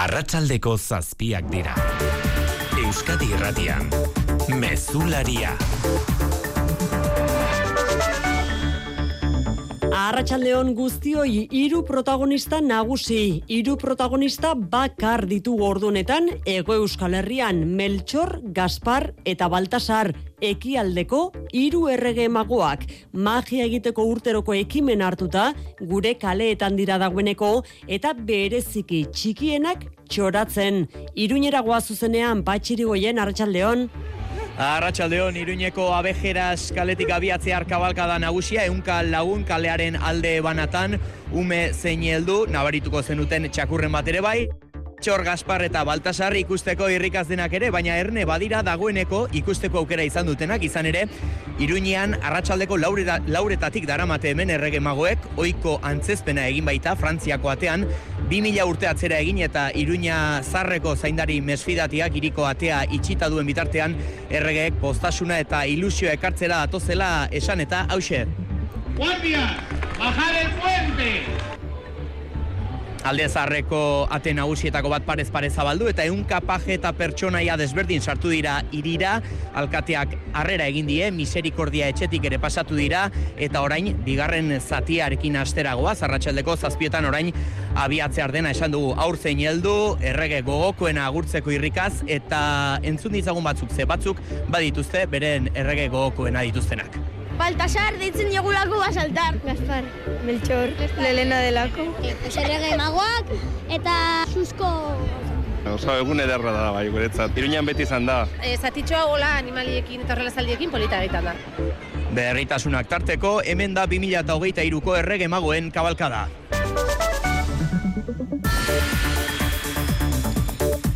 Arratsaldeko zazpiak dira. Euskadi Irratian. Mezularia. Arratxaldeon guztioi hiru protagonista nagusi, hiru protagonista bakar ditu ordunetan Ego Euskal Herrian Melchor, Gaspar eta Baltasar ekialdeko hiru errege magoak magia egiteko urteroko ekimen hartuta gure kaleetan dira dagoeneko eta bereziki txikienak txoratzen. Iruñera goa zuzenean patxirigoien Arratxaldeon. Arratxaldeon, Iruñeko abejeraz kaletik abiatzea arkabalkada nagusia, eunka lagun kalearen alde banatan, ume zein heldu, nabarituko zenuten txakurren bat ere bai, Txor Gaspar eta Baltasar ikusteko irrikaz denak ere, baina erne badira dagoeneko ikusteko aukera izan dutenak, izan ere, Iruñean arratsaldeko laureta, lauretatik daramate hemen errege magoek, oiko antzezpena egin baita, Frantziako atean, 2000 urte atzera egin eta Iruña zarreko zaindari mesfidatiak iriko atea itxita duen bitartean, erregeek postasuna eta ilusio ekartzera atozela esan eta hause. Guardia, bajar el puente! Alde zarreko ate nagusietako bat parez pare zabaldu eta ehunka paje eta pertsonaia desberdin sartu dira irira, alkateak harrera egin die, miserikordia etxetik ere pasatu dira eta orain bigarren zatiarekin asteragoa, zarratxaldeko zazpietan orain abiatze ardena esan dugu aurzein heldu, errege gogokoena agurtzeko irrikaz eta entzun ditzagun batzuk ze batzuk badituzte beren errege gogokoena dituztenak. Baltasar deitzen jogulako basaltar. Gaspar, Melchor, Lelena delako. Pues errege magoak eta susko Oso egun ederra da bai guretzat. Iruñan beti izan da. E, zatitxoa gola animaliekin eta horrelazaldiekin polita egiten da. Berritasunak tarteko, hemen da 2008ko errege magoen kabalkada.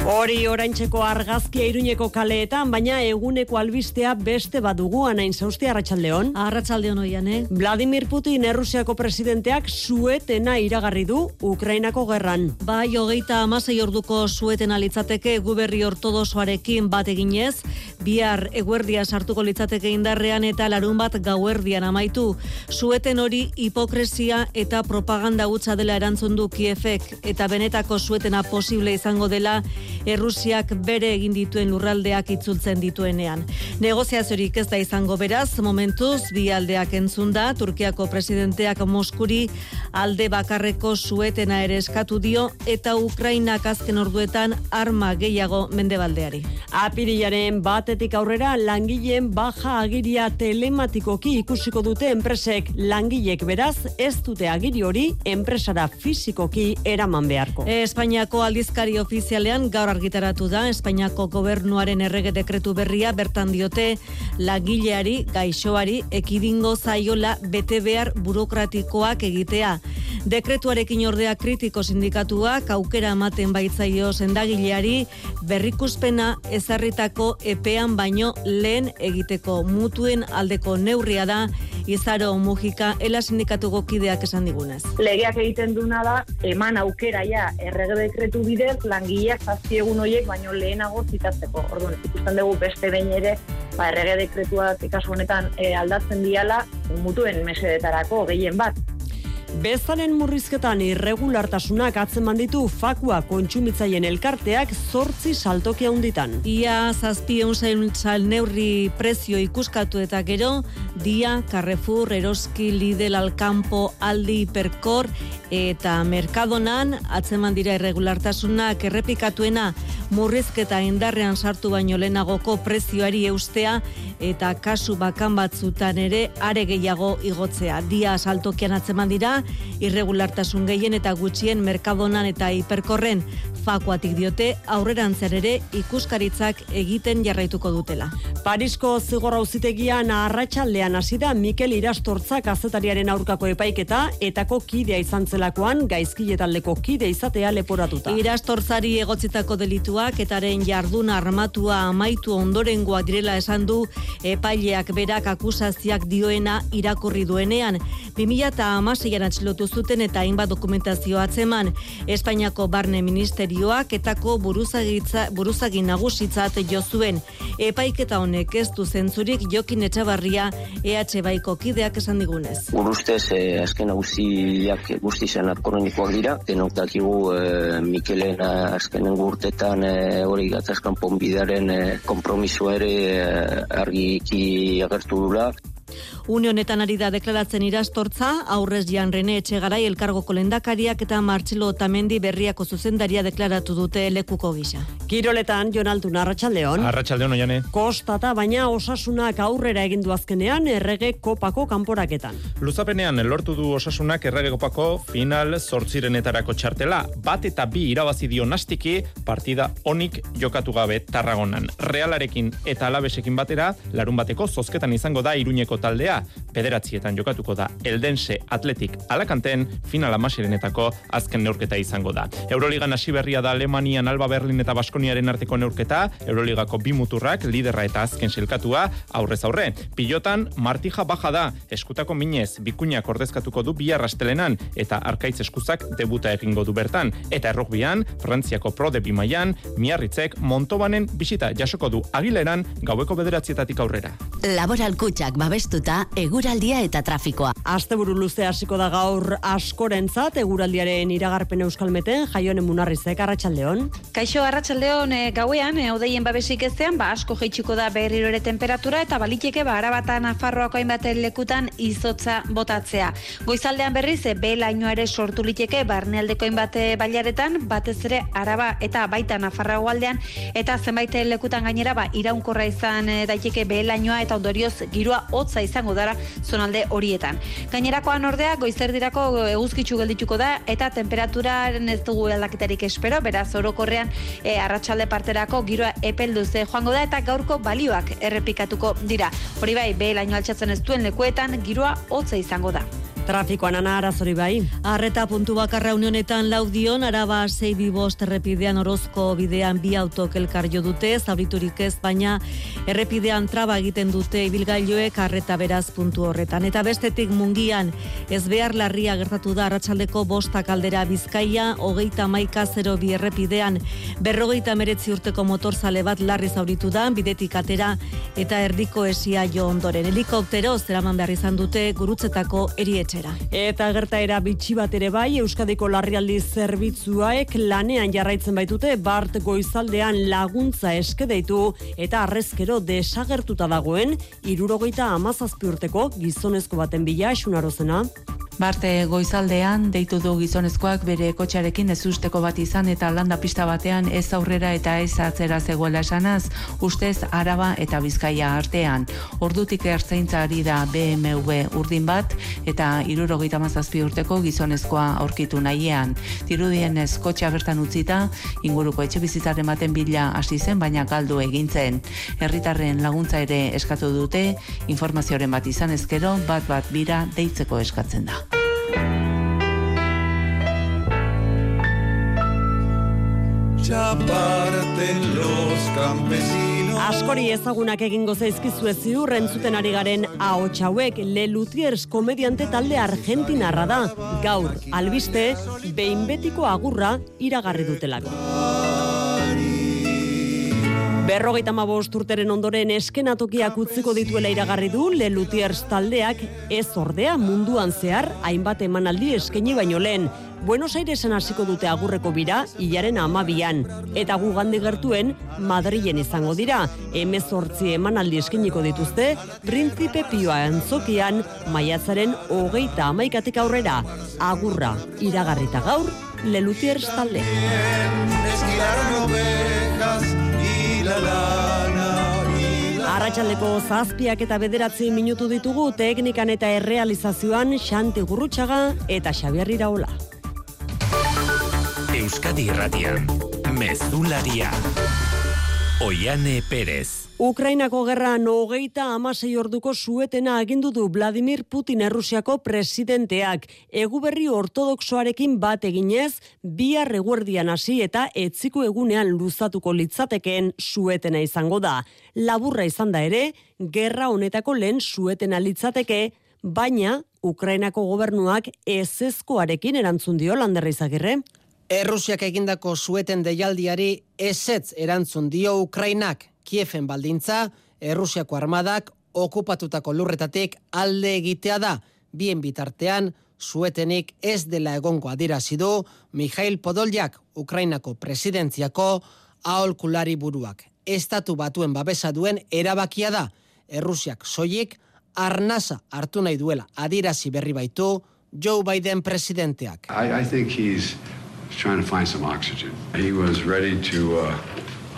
Hori oraintzeko argazkia iruñeko kaleetan, baina eguneko albistea beste badugu anain zauzti arratsaldeon. Arratsaldeon oian, eh? Vladimir Putin Errusiako presidenteak suetena iragarri du Ukrainako gerran. Bai, hogeita amasei orduko suetena litzateke guberri ortodosoarekin bat eginez, bihar eguerdia sartuko litzateke indarrean eta larun bat gauerdian amaitu. Sueten hori hipokresia eta propaganda gutza dela erantzun du Kiefek eta benetako suetena posible izango dela Errusiak bere egin dituen lurraldeak itzultzen dituenean. Negoziaziorik ez da izango beraz, momentuz bi aldeak entzunda, Turkiako presidenteak Moskuri alde bakarreko suetena ere eskatu dio eta Ukrainak azken orduetan arma gehiago mendebaldeari. Apirilaren batetik aurrera langileen baja agiria telematikoki ikusiko dute enpresek langilek beraz ez dute agiri hori enpresara fisikoki eraman beharko. Espainiako aldizkari ofizialean gaur argitaratu da Espainiako gobernuaren errege dekretu berria bertan diote langileari gaixoari ekidingo zaiola bete behar burokratikoak egitea. Dekretuarekin ordea kritiko sindikatuak aukera ematen baitzaio sendagileari berrikuspena ezarritako epean baino lehen egiteko mutuen aldeko neurria da Izaro Mujika ela sindikatu gokideak esan digunez. Legeak egiten duna da eman aukera ja errege dekretu bidez langileak zazpi egun horiek baino lehenago zitatzeko. Orduan, ikusten dugu beste behin ere ba, errege dekretuak kasu honetan e, aldatzen diala mutuen mesedetarako gehien bat. Bezaren murrizketan irregulartasunak atzeman ditu fakua kontsumitzaien elkarteak zortzi saltokia hunditan. Ia zazpi eun sal neurri prezio ikuskatu eta gero, dia, Carrefour, Eroski, Lidl, Alkampo, Aldi, Perkor eta Merkadonan atzeman dira irregulartasunak errepikatuena murrizketa indarrean sartu baino lehenagoko prezioari eustea eta kasu bakan batzutan ere are gehiago igotzea. Dia saltokian atzeman dira, irregulartasun gehien eta gutxien merkadonan eta hiperkorren fakuatik diote aurrerantzer ere ikuskaritzak egiten jarraituko dutela. Parisko zigorra uzitegian arratsaldean hasi da Mikel Irastortza kazetariaren aurkako epaiketa etako kidea izan zelakoan gaizkile taldeko kide izatea leporatuta. Irastortzari egotzitako delituak etaren jardun armatua amaitu ondorengoa direla esan du epaileak berak akusazioak dioena irakurri duenean. 2006an atxilotu zuten eta hainbat dokumentazio atzeman. Espainiako Barne Ministerioak etako buruzagitza, buruzagi nagusitzat jo zuen. Epaiketa honek ez du zentzurik Jokin Etxabarria EH Baiko kideak esan digunez. Urustez, eh, azken hauziak guzti zenat kronikoak dira, denok dakigu eh, Mikelen eh, azkenen gurtetan eh, hori gatazkan ponbidaren eh, kompromiso ere eh, argiki agertu dula. Une honetan ari da deklaratzen irastortza, aurrez Jan Rene Etxegarai elkargoko lendakariak eta Martxelo Otamendi berriako zuzendaria deklaratu dute lekuko gisa. Kiroletan, Jonaldu Arratxaldeon. Arratxaldeon, oiane. Kostata, baina osasunak aurrera egin du azkenean errege kopako kanporaketan. Luzapenean lortu du osasunak errege kopako final zortzirenetarako txartela. Bat eta bi irabazi dio nastiki partida onik jokatu gabe tarragonan. Realarekin eta alabesekin batera, larun bateko zozketan izango da iruñeko taldea. Bederatzietan jokatuko da Eldense Atletik Alakanten final amasirenetako azken neurketa izango da. Euroligan hasi berria da Alemanian Alba Berlin eta Baskoniaren arteko neurketa, Euroligako bi muturrak liderra eta azken silkatua aurrez aurre. Pilotan Martija baja da, eskutako minez bikuñak ordezkatuko du bi arrastelenan eta arkaitz eskuzak debuta egingo du bertan. Eta errugbian, Frantziako pro de bimaian, miarritzek Montobanen bisita jasoko du agileran gaueko bederatzietatik aurrera. Laboral kutsak babestuta eguraldia eta trafikoa. Asteburu luze hasiko da gaur askorentzat eguraldiaren iragarpen euskalmeten jaionen munarrizek arratsaldeon. Kaixo arratsaldeon e, gauean e, odeien babesik ezean ba asko jaitsiko da berriro ere temperatura eta baliteke ba arabata Nafarroako hainbat lekutan izotza botatzea. Goizaldean berriz e, lainoa ere sortu liteke barnealdeko hainbat bailaretan batez ere araba eta baita Nafarroa aldean eta zenbait lekutan gainera ba iraunkorra izan e, daiteke lainoa eta ondorioz giroa hotza izango dara zonalde horietan. Gainerakoan ordea goizerdirako eguzkitzu geldituko da eta temperaturaren ez dugu aldaketarik espero, beraz orokorrean e, arratsalde parterako giroa epelduze joango da eta gaurko balioak errepikatuko dira. Hori bai, behe laino altxatzen ez duen lekuetan giroa hotza izango da. Trafikoan ana arazori bai. Arreta puntu bakarra unionetan laudion, araba zeibi bost errepidean orozko bidean bi autok elkar jo dute, zauriturik ez, baina errepidean traba egiten dute ibilgailoek arreta beraz puntu horretan. Eta bestetik mungian, ez behar larria gertatu da arratsaldeko bostak aldera bizkaia, hogeita maika zero bi errepidean, berrogeita meretzi urteko motorzale bat larri zauritu da, bidetik atera eta erdiko esia jo ondoren. Helikoptero zeraman behar izan dute gurutzetako erietxe Eta gertaera bitxi bat ere bai, Euskadiko larrialdi zerbitzuaek lanean jarraitzen baitute, Bart goizaldean laguntza eskedeitu eta arrezkero desagertuta dagoen, irurogeita amazazpi urteko gizonezko baten bila esunarozena. Barte goizaldean deitu du gizonezkoak bere kotxarekin ez usteko bat izan eta landa pista batean ez aurrera eta ez atzera zegoela esanaz, ustez araba eta bizkaia artean. Ordutik ertzaintza ari da BMW urdin bat eta irurogeita mazazpi urteko gizonezkoa aurkitu nahiean. Tirudien ez kotxa bertan utzita, inguruko etxe bizitzaren baten bila hasi zen, baina galdu egintzen. Herritarren laguntza ere eskatu dute, informazioaren bat izan ezkero, bat bat bira deitzeko eskatzen da. Ya parten los campesinos Askori ezagunak egingo zaizkizu ez ziur entzuten ari garen ahots hauek Le Luthiers komediante talde argentinarra da. Gaur, albiste, behin betiko agurra iragarri dutelako. Berrogeita mabost urteren ondoren eskenatokiak utziko dituela iragarri du Le Luthiers taldeak ez ordea munduan zehar hainbat emanaldi eskaini baino lehen. Buenos Airesen hasiko dute agurreko bira hilaren amabian. Eta gu gandi gertuen Madrilen izango dira. Hemezortzi emanaldi eskiniko dituzte, Prinzipe Pioa antzokian maiatzaren hogeita amaikatik aurrera. Agurra, iragarrita gaur, Le Luthiers talde. Arratxaldeko zazpiak eta bederatzi minutu ditugu teknikan eta errealizazioan Xanti Gurrutxaga eta Xabier Iraola. Euskadi Irratian, Mezularia. Oiane Pérez. Ukrainako gerran hogeita amasei orduko suetena agindu du Vladimir Putin Errusiako presidenteak. Eguberri ortodoxoarekin bat eginez, bihar eguerdian hasi eta etziko egunean luzatuko litzatekeen suetena izango da. Laburra izan da ere, gerra honetako lehen suetena litzateke, baina Ukrainako gobernuak ezezkoarekin erantzun dio landerra izagirre. Errusiak egindako sueten deialdiari ezetz erantzun dio Ukrainak Kiefen baldintza, Errusiako armadak okupatutako lurretatik alde egitea da. Bien bitartean, suetenik ez dela egongo adirazi du Mikhail Podoljak, Ukrainako presidentziako aholkulari buruak. Estatu batuen babesa duen erabakia da. Errusiak soilik arnasa hartu nahi duela adirazi berri baitu Joe Biden presidenteak. I, I think he's trying to find some oxygen. He was ready to uh,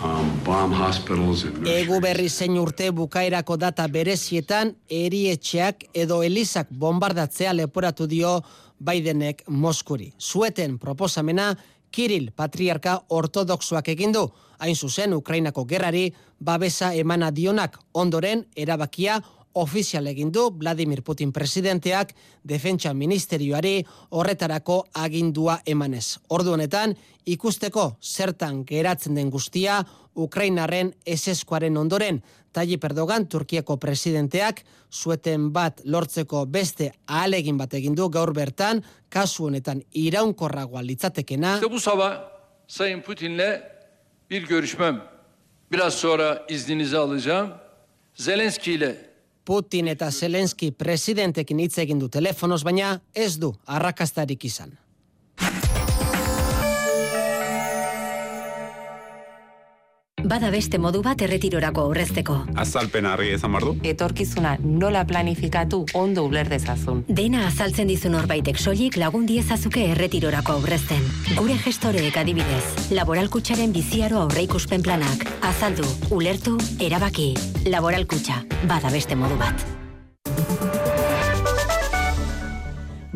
um, bomb hospitals and Egu berri zein urte bukaerako data berezietan erietxeak edo elizak bombardatzea leporatu dio Bidenek Moskuri. Sueten proposamena Kiril patriarka ortodoxoak egin du. Hain zuzen Ukrainako gerrari babesa emana dionak ondoren erabakia ofizial egin du Vladimir Putin presidenteak defentsa ministerioari horretarako agindua emanez. Ordu honetan ikusteko zertan geratzen den guztia Ukrainaren eseskoaren ondoren Tayyip Erdogan Turkiako presidenteak sueten bat lortzeko beste ahalegin bat egin du gaur bertan kasu honetan iraunkorragoa litzatekena. İşte bu sabah Sayın Putin'le bir görüşmem. Biraz sonra izninizi alacağım. Zelenski ile Putin eta Zelenski presidentekin hitz egin du telefonoz, baina ez du arrakastarik izan. Bada beste modu bat erretirorako aurrezteko. Azalpen harri ezan bardu. Etorkizuna nola planifikatu ondo uler dezazun. Dena azaltzen dizu norbaitek soilik lagun diezazuke erretirorako aurrezten. Gure gestoreek adibidez, laboralkutxaren biziaro aurreikuspen planak. Azaldu, ulertu, erabaki. Laboralkutxa, bada beste modu bat.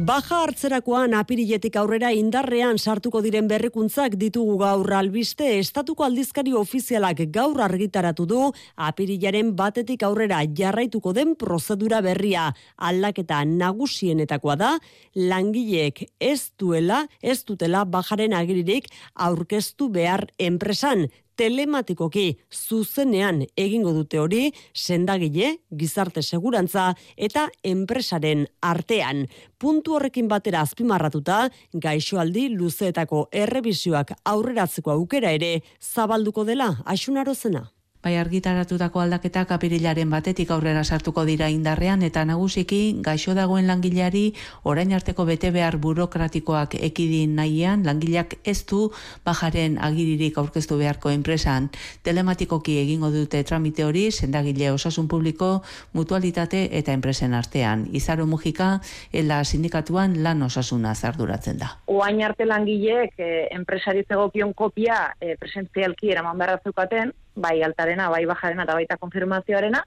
Baja hartzerakoan apiriletik aurrera indarrean sartuko diren berrikuntzak ditugu gaur. Albiste estatuko aldizkari ofizialak gaur argitaratu du apirilaren batetik aurrera jarraituko den prozedura berria. Aldaketa nagusienetakoa da langileek ez duela ez dutela bajaren agiririk aurkeztu behar enpresan telematikoki zuzenean egingo dute hori sendagile, gizarte segurantza eta enpresaren artean. Puntu horrekin batera azpimarratuta, gaixoaldi luzeetako errebisioak aurreratzeko aukera ere zabalduko dela, asunarozena. Bai argitaratutako aldaketak apirilaren batetik aurrera sartuko dira indarrean eta nagusiki gaixo dagoen langileari orain arteko bete behar burokratikoak ekidin nahian langileak ez du bajaren agiririk aurkeztu beharko enpresan. Telematikoki egingo dute tramite hori sendagile osasun publiko mutualitate eta enpresen artean. Izaro Mujika ela sindikatuan lan osasuna zarduratzen da. Oain arte langileek eh, enpresari zegokion kopia eh, presentzialki eraman beharra zeukaten, bai altarena, bai bajarena eta baita konfirmazioarena,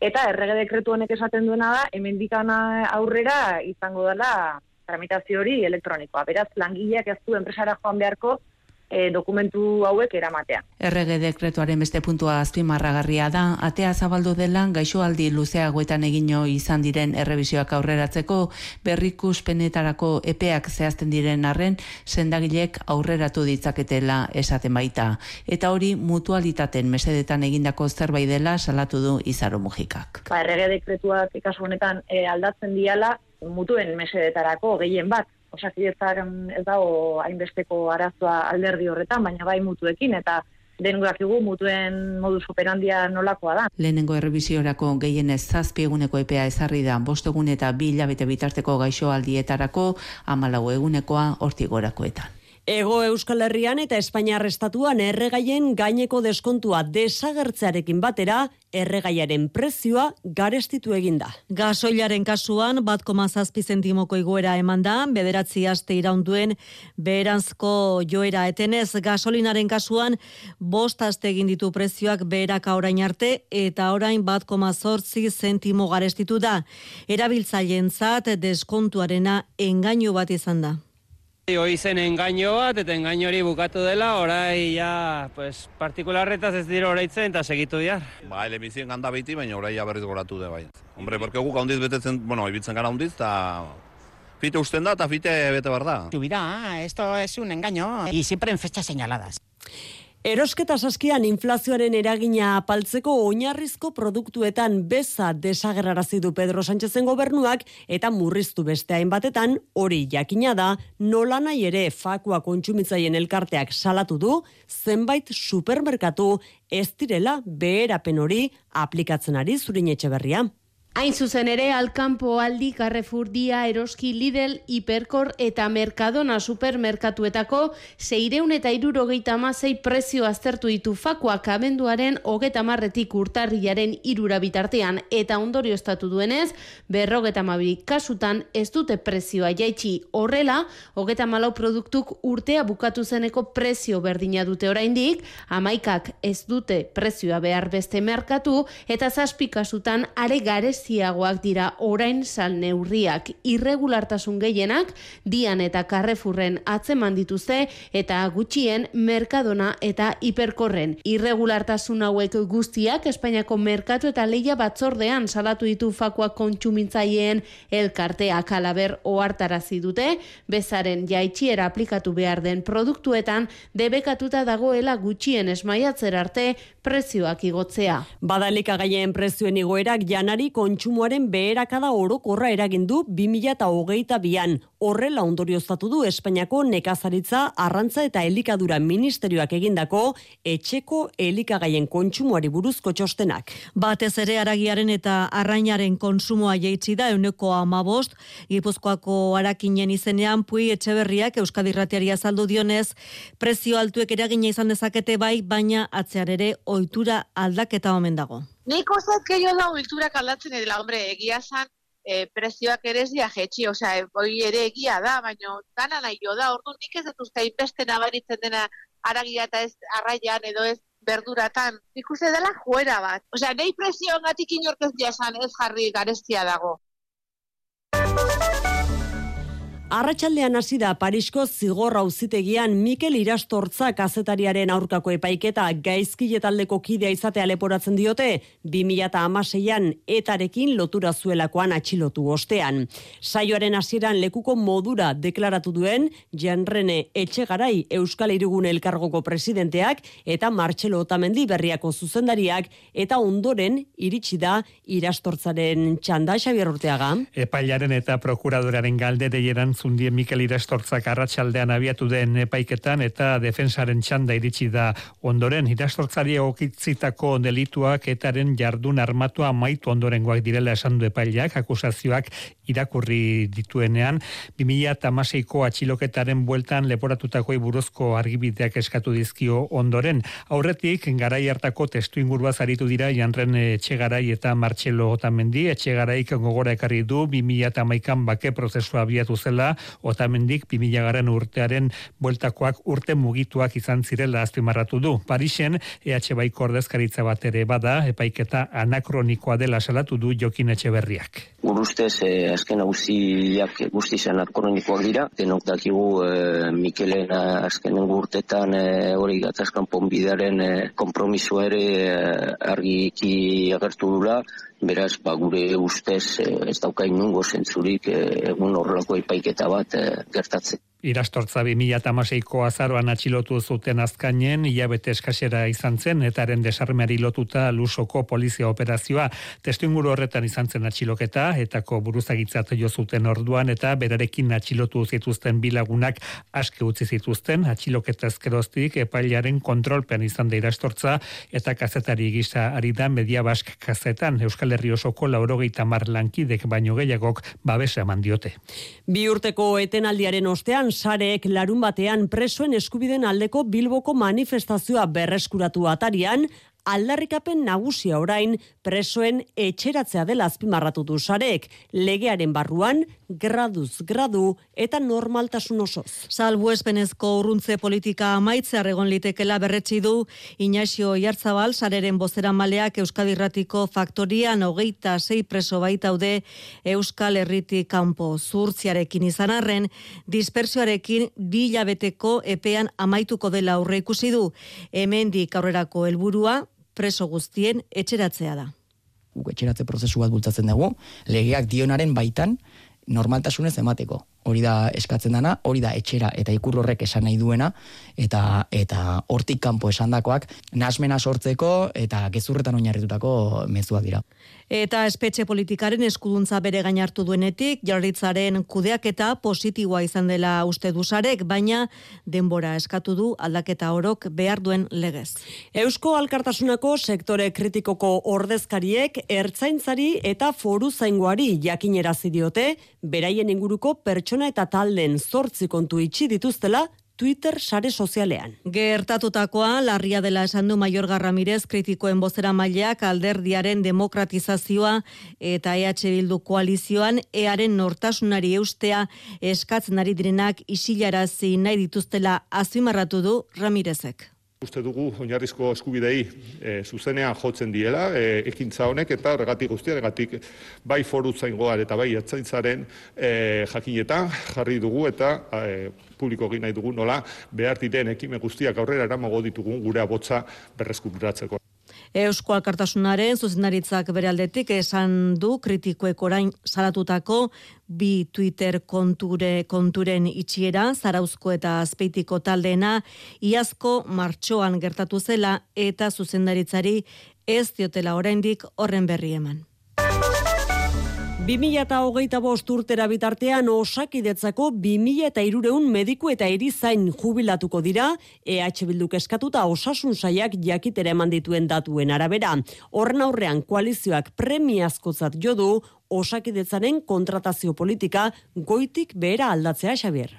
eta errege dekretu honek esaten duena da, hemendikana aurrera izango dela tramitazio hori elektronikoa. Beraz, langileak ez du enpresara joan beharko, e, dokumentu hauek eramatea. Errege dekretuaren beste puntua azpimarragarria da, atea zabaldu dela gaixoaldi luzeagoetan egino izan diren errebisioak aurreratzeko berrikuspenetarako epeak zehazten diren arren sendagilek aurreratu ditzaketela esaten baita. Eta hori mutualitaten mesedetan egindako zerbait dela salatu du izaro mujikak. Ba, errege dekretuak ikasu honetan e, aldatzen diala mutuen mesedetarako gehien bat osakidetzak ez dago hainbesteko arazoa alderdi horretan, baina bai mutuekin, eta denugak dugu mutuen modus operandia nolakoa da. Lehenengo errebisiorako gehienez zazpi eguneko epea ezarri da, bost egun eta bi hilabete bitarteko gaixo aldietarako, amalau egunekoa hortigorakoetan. Ego Euskal Herrian eta Espainiar Estatuan erregaien gaineko deskontua desagertzearekin batera, erregaiaren prezioa garestitu eginda. Gasoilaren kasuan, bat koma zazpi zentimoko iguera eman da, bederatzi aste iraunduen beheranzko joera etenez, gasolinaren kasuan, bost aste egin ditu prezioak beheraka orain arte, eta orain bat koma zortzi zentimo garestitu da. Erabiltzaileen zat, deskontuarena engainu bat izan da. Hoi zen engaino bat, eta engaino hori bukatu dela, orai ja, pues, partikularretaz ez dira oraitzen, eta segitu diar. Ba, ele bizien ganda biti, baina orai berriz goratu de bai. Hombre, porque guk handiz betetzen, bueno, ibitzen gara handiz, eta fite usten da, eta fite bete behar da. Subirá, esto es un engaño y siempre en fechas señaladas. Erosketa saskian inflazioaren eragina apaltzeko oinarrizko produktuetan beza desagerrarazi du Pedro Sánchezen gobernuak eta murriztu beste hainbatetan hori jakina da nola nahi ere fakua kontsumitzaien elkarteak salatu du zenbait supermerkatu ez direla beherapen hori aplikatzen ari zurin etxeberria. Hain zuzen ere, Alkampo, Aldi, Carrefour, Eroski, Lidl, Hiperkor eta Mercadona supermerkatuetako zeireun eta irurogeita amazei prezio aztertu ditu fakuak abenduaren hogeta marretik urtarriaren irura bitartean. Eta ondorio estatu duenez, berrogeta mabi kasutan ez dute prezioa jaitsi. Horrela, hogeta malau produktuk urtea bukatu zeneko prezio berdina dute oraindik, amaikak ez dute prezioa behar beste merkatu eta zazpi kasutan are garez bereziagoak dira orain sal neurriak. Irregulartasun gehienak dian eta karrefurren atzeman dituzte eta gutxien merkadona eta hiperkorren irregulartasun hauek guztiak Espainiako merkatu eta leia batzordean salatu ditu fakua kontsumintzaileen elkarteak. Alaber ohartarazi dute bezaren jaitxiera aplikatu behar den produktuetan debekatuta dagoela gutxien esmaiatzer arte prezioak igotzea. Badalika gaien prezioen igoerak janari kontsumoaren beherakada orokorra eragin du 2022an. Horrela ondorioztatu du Espainiako nekazaritza, arrantza eta elikadura ministerioak egindako etxeko elikagaien kontsumoari buruzko txostenak. Batez ere aragiaren eta arrainaren konsumoa jaitsi da euneko amabost, Gipuzkoako arakinen izenean pui etxeberriak Euskadirratiari azaldu dionez, prezio altuek eragina izan dezakete bai, baina atzear ere ohitura aldaketa omen dago. Nik uste gehiago da oiturak aldatzen edela, hombre, egia zan, e, prezioak ere ez dia jetxi, osea, hoi ere egia da, baina dana nahi da, ordu nik ez dut uste inbeste nabaritzen dena aragia eta ez arraian edo ez berduratan, nik uste dela joera bat. Osea, nahi prezioan gatik inork ez ez jarri gareztia dago. Arratxaldean hasi da Parisko zigorra auzitegian Mikel Irastortza kazetariaren aurkako epaiketa gaizkiletaldeko kidea izatea leporatzen diote 2016an etarekin lotura zuelakoan atxilotu ostean. Saioaren hasieran lekuko modura deklaratu duen Janrene Etxegarai Euskal Irigune elkargoko presidenteak eta Martxelo Otamendi berriako zuzendariak eta ondoren iritsi da Irastortzaren txanda Xabier Urteaga. Epailaren eta prokuradoraren galdereieran erantzun Mikel Irastortzak arratsaldean abiatu den epaiketan eta defensaren txanda iritsi da ondoren. Irastortzari okitzitako delituak etaren jardun armatua maitu ondorengoak direla esan du epailak akusazioak irakurri dituenean 2016ko atxiloketaren bueltan leporatutako buruzko argibideak eskatu dizkio ondoren. Aurretik garai hartako testu ingurua zaritu dira Janren Etxegarai eta Martxelo Otamendi. Etxegaraik gogora ekarri du 2011an bake prozesua abiatu zela da, otamendik 2000 garen urtearen bueltakoak urte mugituak izan zirela azpimarratu du. Parisen, EH Baiko ordezkaritza bat ere bada, epaiketa anakronikoa dela salatu du Jokin Etxeberriak. Urustez, eh, azken hauziak guztizan anakronikoak dira, denok dakigu eh, Mikelen azkenen urtetan eh, hori gatazkan ponbidaren eh, kompromiso ere eh, argiki agertu dula, Beraz, ba, gure ustez eh, ez daukain nungo zentzurik eh, egun horrelako epaiketa bat eh, gertatzen. Irastortza 2016ko azaroan atxilotu zuten azkainen, hilabete eskasera izan zen, etaren desarmeari lotuta lusoko polizia operazioa. Testu inguru horretan izan zen atxiloketa, etako buruzagitzat jo zuten orduan, eta berarekin atxilotu zituzten bilagunak aske utzi zituzten, atxiloketa ezkeroztik epailaren kontrolpean izan da irastortza, eta kazetari gisa ari da media bask kazetan, Euskal Herri osoko laurogeita mar lankidek baino gehiagok babesa eman diote. Bi urteko etenaldiaren ostean, sareek larun batean presoen eskubiden aldeko bilboko manifestazioa berreskuratu atarian, aldarrikapen nagusia orain presoen etxeratzea dela azpimarratu du sarek, legearen barruan graduz gradu eta normaltasun osoz. Salbu espenezko urruntze politika amaitze egon litekela berretsi du Inaxio Iartzabal sareren bozera maleak Euskadi Ratiko faktorian hogeita sei preso baitaude Euskal Herritik kanpo zurtziarekin izan arren dispersioarekin bilabeteko epean amaituko dela aurre ikusi du hemendik aurrerako helburua preso guztien etxeratzea da. Guk etxeratze prozesu bat bultzatzen dugu, legeak dionaren baitan normaltasunez emateko. Hori da eskatzen dana, hori da etxera eta ikur horrek esan nahi duena eta eta hortik kanpo esandakoak nasmena sortzeko eta gezurretan oinarritutako mezuak dira. Eta espetxe politikaren eskuduntza bere gain hartu duenetik, jarritzaren kudeaketa positiboa izan dela uste duzarek, baina denbora eskatu du aldaketa orok behar duen legez. Eusko Alkartasunako sektore kritikoko ordezkariek ertzaintzari eta foru zaingoari jakinerazi diote, beraien inguruko pertsona eta talden zortzi kontu itxi dituztela Twitter sare sozialean. Gertatutakoa larria dela esan du Maior Garramirez kritikoen bozera maileak alderdiaren demokratizazioa eta EH Bildu koalizioan earen nortasunari eustea eskatzen ari direnak isilarazi nahi dituztela azpimarratu du Ramirezek. Uste dugu oinarrizko eskubidei e, zuzenean jotzen diela, e, ekintza honek eta horregatik guztiaregatik bai foru zaingoar eta bai atzaintzaren e, jakinetan jarri dugu eta e, publiko egin nahi dugu nola behar diren ekime guztiak aurrera eramago ditugun gure abotza berreskuratzeko. Eusko Alkartasunaren zuzendaritzak bere aldetik esan du kritikoek orain salatutako bi Twitter konture konturen itxiera Zarauzko eta Azpeitiko taldeena iazko martxoan gertatu zela eta zuzendaritzari ez diotela oraindik horren berri eman. 2008 bost urtera bitartean osakidetzako 2000 eta irureun mediku eta erizain jubilatuko dira, EH Bilduk eskatuta osasun saiak jakitere eman dituen datuen arabera. Horren aurrean koalizioak premiazkotzat jodu osakidetzaren kontratazio politika goitik behera aldatzea Xavier.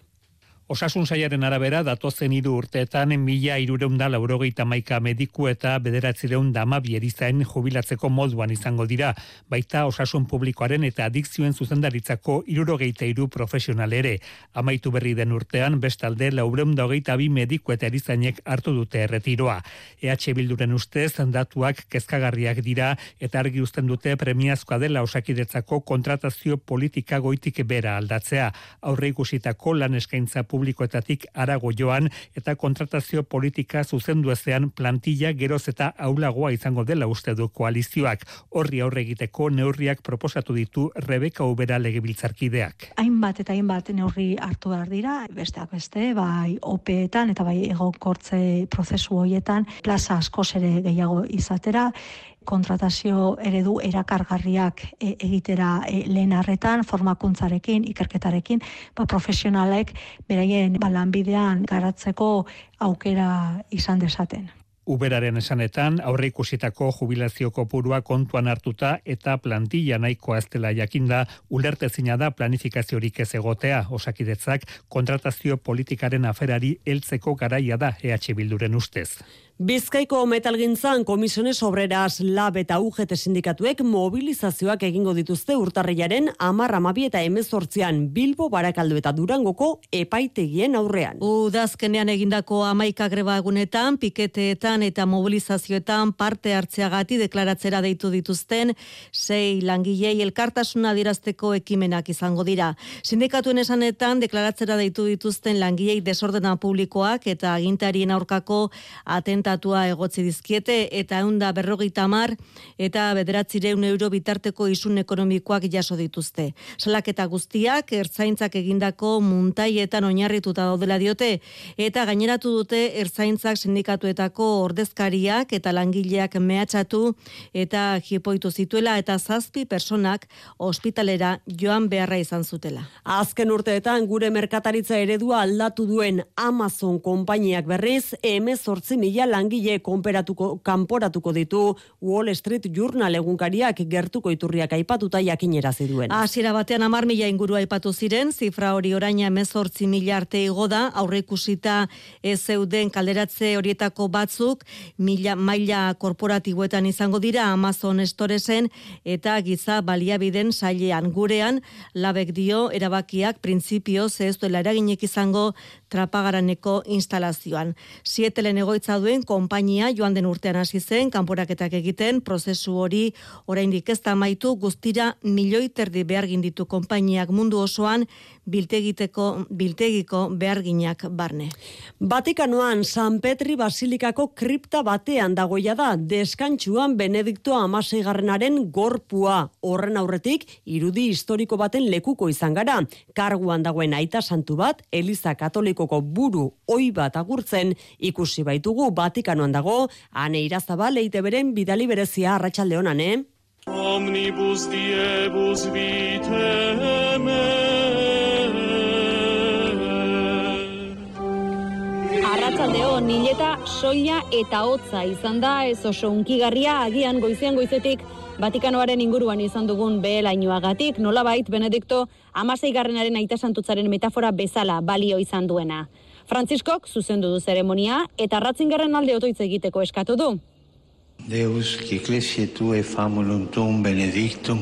Osasun saiaren arabera datozen hiru urteetan mila irureunda laurogeita maika mediku eta bederatzireun dama bierizain jubilatzeko moduan izango dira, baita osasun publikoaren eta adikzioen zuzendaritzako irurogeita iru profesional ere. Amaitu berri den urtean, bestalde laureunda hogeita bi mediku eta erizainek hartu dute erretiroa. EH Bilduren ustez, datuak kezkagarriak dira eta argi uzten dute premiazkoa dela osakidetzako kontratazio politika goitik bera aldatzea. Aurre ikusitako lan eskaintza publikoetatik arago joan eta kontratazio politika zuzendu ezean plantilla geroz eta aulagoa izango dela uste du koalizioak. Horri aurre egiteko neurriak proposatu ditu Rebeka Ubera legebiltzarkideak. Hainbat eta hainbat neurri hartu behar dira, besteak beste, bai OPetan eta bai egonkortze prozesu hoietan plaza askoz ere gehiago izatera, kontratazio eredu erakargarriak e, egitera e, lehen arretan, formakuntzarekin, ikerketarekin, ba, profesionalek beraien ba, lanbidean garatzeko aukera izan desaten. Uberaren esanetan, aurre ikusitako jubilazio kopurua kontuan hartuta eta plantilla nahikoa ez dela jakinda, ulertezina da planifikaziorik ez egotea, osakidetzak kontratazio politikaren aferari heltzeko garaia da EH Bilduren ustez. Bizkaiko metalgintzan komisiones obreras lab eta UGT sindikatuek mobilizazioak egingo dituzte urtarriaren amar amabi eta emezortzian Bilbo barakaldu eta durangoko epaitegien aurrean. Udazkenean egindako amaika greba egunetan, piketeetan eta mobilizazioetan parte hartzeagati deklaratzera deitu dituzten sei langilei elkartasuna dirazteko ekimenak izango dira. Sindikatuen esanetan deklaratzera deitu dituzten langilei desordena publikoak eta agintarien aurkako atenta atentatua egotzi dizkiete eta eunda berrogeita mar eta bederatzireun euro bitarteko isun ekonomikoak jaso dituzte. Salaketa guztiak ertzaintzak egindako muntaietan oinarrituta daudela diote eta gaineratu dute ertzaintzak sindikatuetako ordezkariak eta langileak mehatxatu eta jipoitu zituela eta zazpi personak ospitalera joan beharra izan zutela. Azken urteetan gure merkataritza eredua aldatu duen Amazon konpainiak berriz, emezortzi mila langile konperatuko kanporatuko ditu Wall Street Journal egunkariak gertuko iturriak aipatuta jakinerazi duen. Hasiera batean 10 mila inguru aipatu ziren, zifra hori oraina 18 mila arte igo da, aurre ikusita ez zeuden kalderatze horietako batzu batzuk mila, maila korporatiboetan izango dira Amazon Storesen eta giza baliabiden sailean gurean labek dio erabakiak printzipio ez duela eraginek izango trapagaraneko instalazioan. Sietelen egoitza duen konpainia joan den urtean hasi zen kanporaketak egiten prozesu hori oraindik ez da amaitu guztira milioi terdi behargin ditu konpainiak mundu osoan biltegiteko biltegiko beharginak barne. Vatikanoan San Petri Basilikako kripta batean dagoia da deskantsuan Benedikto Amaseigarrenaren gorpua horren aurretik irudi historiko baten lekuko izan gara. Karguan dagoen aita santu bat Eliza Katolikoko buru oi bat agurtzen ikusi baitugu Vatikanoan dago ane irazaba leite beren bidali berezia arratsalde honan, eh? Omnibus diebus Arratzaldeo, nileta, soia eta hotza izan da, ez oso unkigarria, agian goizean goizetik, Vatikanoaren inguruan izan dugun behelainoagatik, nolabait, Benedikto, amasei garrenaren aita santutzaren metafora bezala balio izan duena. Frantziskok zuzendu du zeremonia eta ratzingarren alde otoitz egiteko eskatu du. Deus, qui clesietu e famuluntum benedictum,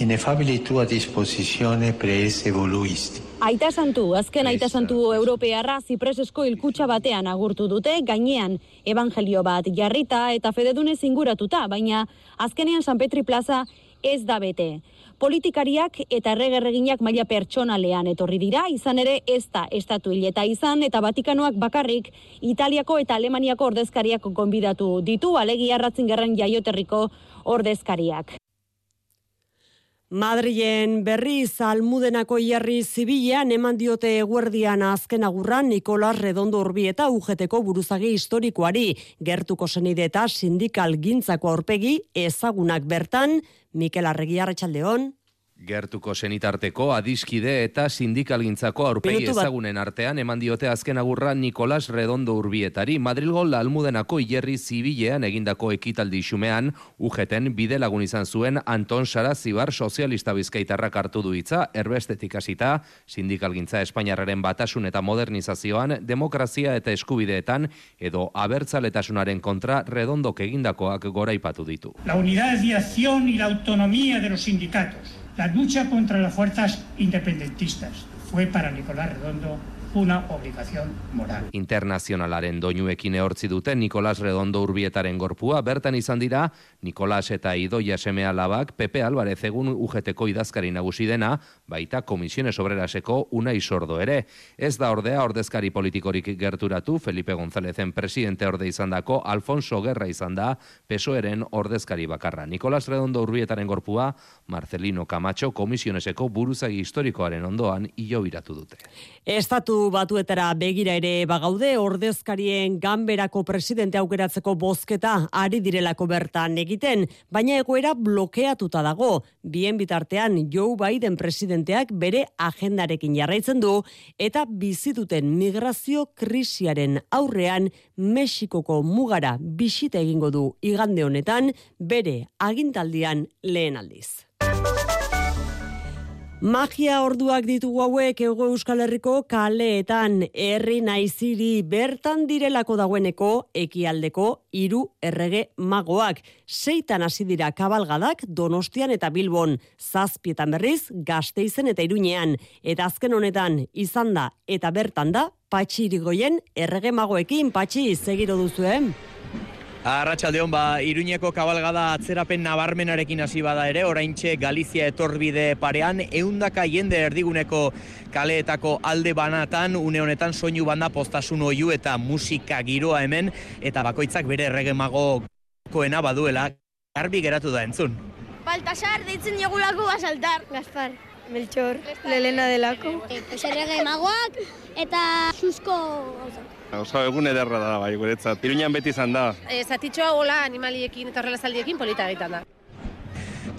inefabili tua dispositione prees evoluisti. Aita santu, azken aita santu europearra zipresesko ilkutsa batean agurtu dute, gainean evangelio bat jarrita eta fededunez inguratuta, baina azkenean San Petri Plaza ez da bete. Politikariak eta erregerreginak maila pertsonalean etorri dira, izan ere ez da estatu hileta izan, eta Vatikanoak bakarrik Italiako eta Alemaniako ordezkariak konbidatu ditu, alegia ratzin gerren jaioterriko ordezkariak. Madrilen berriz almudenako jarri zibilean eman diote eguerdian azken agurran Nikolas Redondo Urbi eta ugeteko buruzagi historikoari. Gertuko zenide eta sindikal gintzako aurpegi ezagunak bertan Mikel Arregi Arratsaldeon Gertuko senitarteko adiskide eta sindikalgintzako aurpegi ezagunen artean eman diote azken agurra Nikolas Redondo Urbietari. Madrilgo almudenako hierri zibilean egindako ekitaldi xumean ujeten bide lagun izan zuen Anton Sara Zibar sozialista bizkaitarrak hartu du hitza. Erbestetik hasita sindikalgintza Espainiarraren batasun eta modernizazioan demokrazia eta eskubideetan edo abertzaletasunaren kontra Redondok egindakoak goraipatu ditu. La unidad de acción y la autonomía de los sindicatos La lucha contra las fuerzas independentistas. Fue para Nicolás Redondo una obligación moral. Internazionalaren doinuekin ehortzi dute Nikolas Redondo Urbietaren gorpua, bertan izan dira Nikolas eta Idoia seme alabak Pepe Alvarez egun ugeteko idazkari nagusi dena, baita Komisiones Obreraseko una isordo ere. Ez da ordea ordezkari politikorik gerturatu, Felipe Gonzalezen presidente orde izan dako, Alfonso Guerra izan da, pesoeren ordezkari bakarra. Nikolas Redondo Urbietaren gorpua, Marcelino Camacho Komisioneseko buruzagi historikoaren ondoan hilo dute. Estatu batuetara begira ere bagaude ordezkarien ganberako presidente aukeratzeko bozketa ari direlako bertan egiten, baina egoera blokeatuta dago. Bien bitartean Joe Biden presidenteak bere agendarekin jarraitzen du eta bizituten migrazio krisiaren aurrean Mexikoko mugara bisita egingo du igande honetan bere agintaldian lehen aldiz. Magia orduak ditugu hauek ego euskal herriko kaleetan herri naiziri bertan direlako dagoeneko ekialdeko hiru errege magoak. Seitan hasi dira kabalgadak donostian eta bilbon, zazpietan berriz gazteizen eta iruñean. Eta azken honetan izan da eta bertan da patxi irigoien errege magoekin patxi segiro duzuen. Arratxaldeon, ba, Iruñeko kabalgada atzerapen nabarmenarekin hasi bada ere, oraintxe Galizia etorbide parean, eundaka jende erdiguneko kaleetako alde banatan, une honetan soinu banda postasun oiu eta musika giroa hemen, eta bakoitzak bere erregemago koena baduela, garbi geratu da entzun. Baltasar, deitzen jogulako basaltar. Gaspar, Melchor, Lelena delako. E, pues erregemagoak eta susko Oso egun ederra da bai guretzat. Iruñan beti izan da. E, zatitxoa gola animaliekin eta horrela zaldiekin polita egiten da.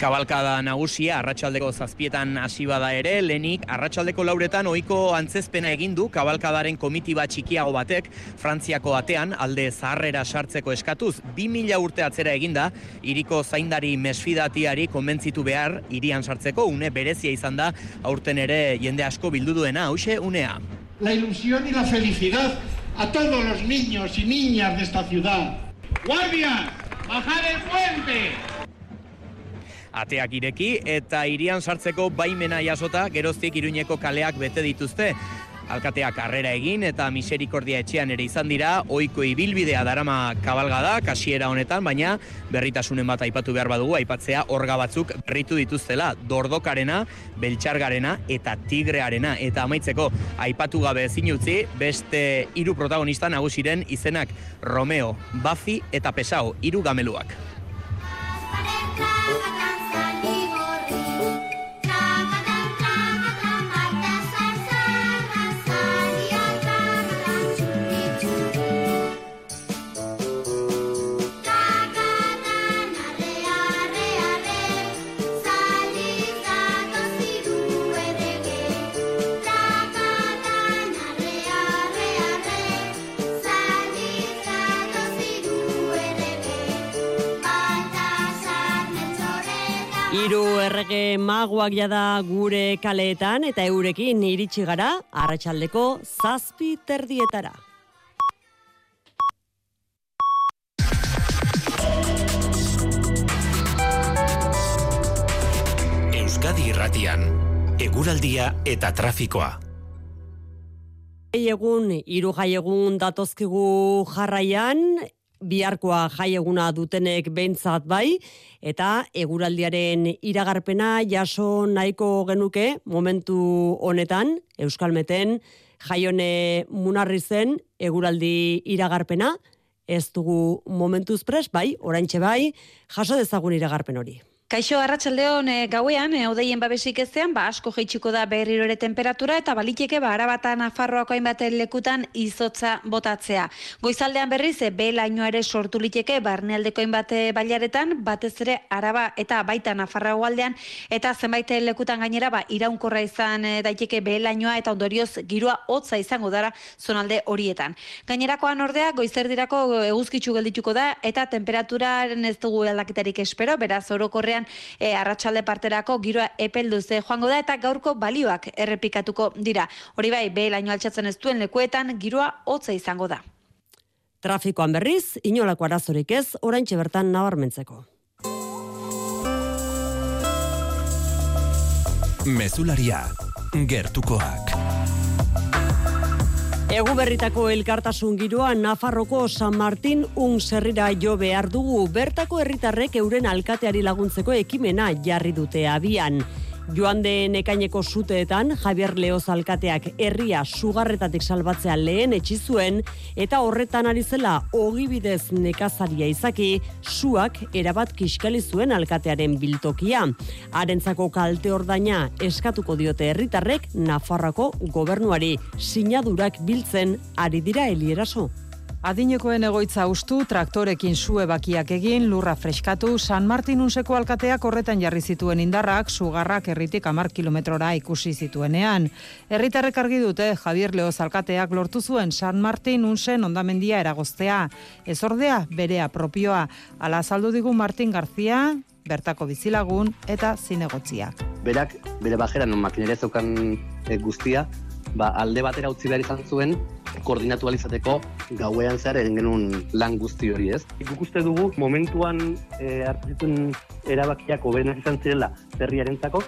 Kabalkada nagusia arratsaldeko zazpietan hasi bada ere, lenik arratsaldeko lauretan ohiko antzezpena egin du kabalkadaren komitiba txikiago batek Frantziako atean alde zaharrera sartzeko eskatuz 2000 urte atzera eginda, iriko zaindari mesfidatiari konbentzitu behar irian sartzeko une berezia izan da, aurten ere jende asko bildu duena, hause unea. La ilusión y la felicidad a todos los niños y niñas de esta ciudad. ¡Guardia! ¡Bajad el puente! Ateak ireki eta irian sartzeko baimena jasota geroztik iruñeko kaleak bete dituzte. Alkateak karrera egin eta miserikordia etxean ere izan dira, ohiko ibilbidea darama kabalgada, kasiera honetan, baina berritasunen bat aipatu behar badugu, aipatzea orga batzuk berritu dituztela, dordokarena, beltxargarena eta tigrearena. Eta amaitzeko, aipatu gabe ezin utzi, beste hiru protagonista nagusiren izenak Romeo, Bafi eta Pesao, hiru gameluak. Hiru errege magoak jada gure kaleetan eta eurekin iritsi gara arratsaldeko zazpi terdietara. Euskadi Irratian, eguraldia eta trafikoa. Egun, hiru jaiegun datozkigu jarraian, biharkoa jaieguna dutenek behintzat bai, eta eguraldiaren iragarpena jaso nahiko genuke momentu honetan, Euskalmeten jaione munarri zen eguraldi iragarpena, ez dugu momentuz pres, bai, oraintxe bai, jaso dezagun iragarpen hori. Kaixo arratsaldeon e, gauean e, odeien babesik ezean ba asko jaitsiko da berriro ere temperatura eta baliteke ba arabata Nafarroako hainbat lekutan izotza botatzea. Goizaldean berriz e, lainoa ere sortu liteke barnealdeko hainbat bailaretan batez ere araba eta baita Nafarroa aldean eta zenbait lekutan gainera ba iraunkorra izan e, daiteke lainoa eta ondorioz giroa hotza izango dara zonalde horietan. Gainerakoan ordea goizerdirako eguzkitzu geldituko da eta temperaturaren ez dugu aldaketarik espero, beraz orokorrean e, arratsalde parterako giroa epelduze joango da eta gaurko balioak errepikatuko dira. Hori bai, behe laino altxatzen ez duen lekuetan giroa hotza izango da. Trafikoan berriz, inolako arazorik ez, oraintxe bertan nabarmentzeko. Mezularia, gertukoak. Egu berritako elkartasun giroa Nafarroko San Martin un zerrira jo behar dugu. Bertako herritarrek euren alkateari laguntzeko ekimena jarri dute abian. Joan den ekaineko zuteetan, Javier Leoz alkateak herria sugarretatik salbatzea lehen etxizuen, eta horretan ari zela ogibidez nekazaria izaki, suak erabat kiskali zuen alkatearen biltokia. Harentzako kalte ordaina eskatuko diote herritarrek Nafarrako gobernuari sinadurak biltzen ari dira helieraso. Adinekoen egoitza ustu, traktorekin sue bakiak egin, lurra freskatu, San Martin unseko alkateak horretan jarri zituen indarrak, sugarrak erritik amar kilometrora ikusi zituenean. Herritarrek argi dute, Javier Leoz alkateak lortu zuen San Martin unsen ondamendia eragoztea. Ez ordea, berea propioa, ala saldu digu Martin Garzia, bertako bizilagun eta zinegotziak. Berak, bere bajeran makinera zeukan e, guztia, ba, alde batera utzi behar izan zuen, koordinatu alizateko gauean zehar egin genuen lan guzti hori ez. Guk uste dugu momentuan e, hartu zituen erabakiak obenak izan zirela zerriarentzako,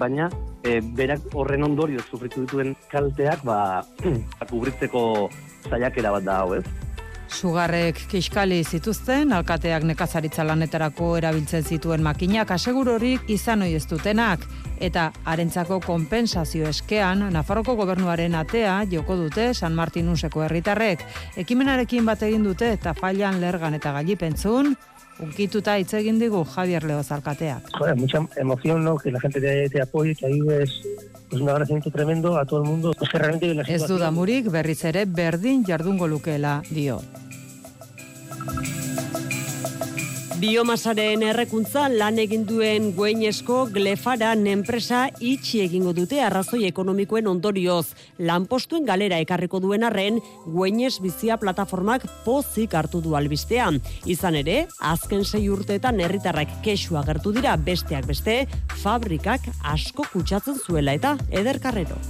baina e, berak horren ondorio sufritu dituen kalteak ba, kubritzeko zaiakera bat da hau ez. Sugarrek kiskali zituzten, alkateak nekazaritza lanetarako erabiltzen zituen makinak asegurorik izan ohi ez dutenak eta harentzako konpensazio eskean Nafarroko gobernuaren atea joko dute San Martinuseko herritarrek. Ekimenarekin bat egin dute eta failan lergan eta galipentzun, unkituta hitz egin digu Javier Leoz alkateak. Joder, mucha emoción, ¿no? Que la gente te, te apoye, que ayudes pues un agradecimiento tremendo a todo el mundo. Pues que realmente la Ez dudamurik berriz ere berdin jardungo lukeela dio. Biomasaren errekuntza lan egin duen gueñesko glefaran enpresa itxi egingo dute arrazoi ekonomikoen ondorioz. Lanpostuen galera ekarriko duen arren, gueñes bizia plataformak pozik hartu du albistea. Izan ere, azken sei urteetan herritarrak kexua gertu dira besteak beste, fabrikak asko kutsatzen zuela eta ederkarrero.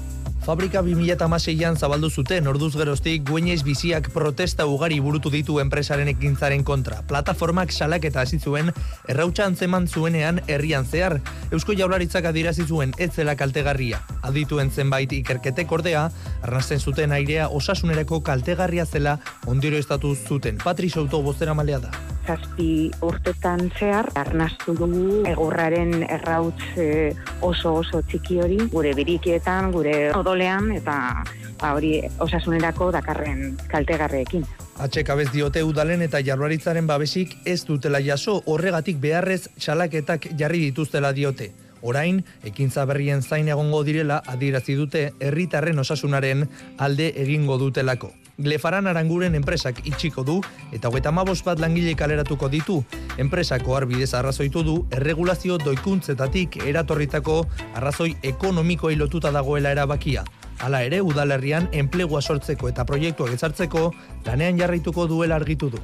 Fabrika 2006an zabaldu zuten orduz geroztik guenez biziak protesta ugari burutu ditu enpresaren ekintzaren kontra. Plataformak salak eta hasi zuen errautsa antzeman zuenean herrian zehar. Eusko jaularitzak adirazi zuen ez zela kaltegarria. Adituen zenbait ikerketek ordea, arnasten zuten airea osasunerako kaltegarria zela ondiro estatu zuten. Patriz Auto bozera malea da zazpi urtetan zehar, arnastu dugu egurraren errautz oso oso txiki hori, gure birikietan, gure odolean, eta ba, hori osasunerako dakarren kaltegarreekin. Atxek abez diote udalen eta jarruaritzaren babesik ez dutela jaso horregatik beharrez txalaketak jarri dituztela diote. Orain, ekintza berrien zain egongo direla adirazi dute herritarren osasunaren alde egingo dutelako. Glefaran aranguren enpresak itxiko du eta hogeita mabos bat langile kaleratuko ditu. Enpresako arbidez arrazoitu du erregulazio doikuntzetatik eratorritako arrazoi ekonomikoa lotuta dagoela erabakia. Hala ere, udalerrian enplegua sortzeko eta proiektuak ezartzeko lanean jarraituko duela argitu du.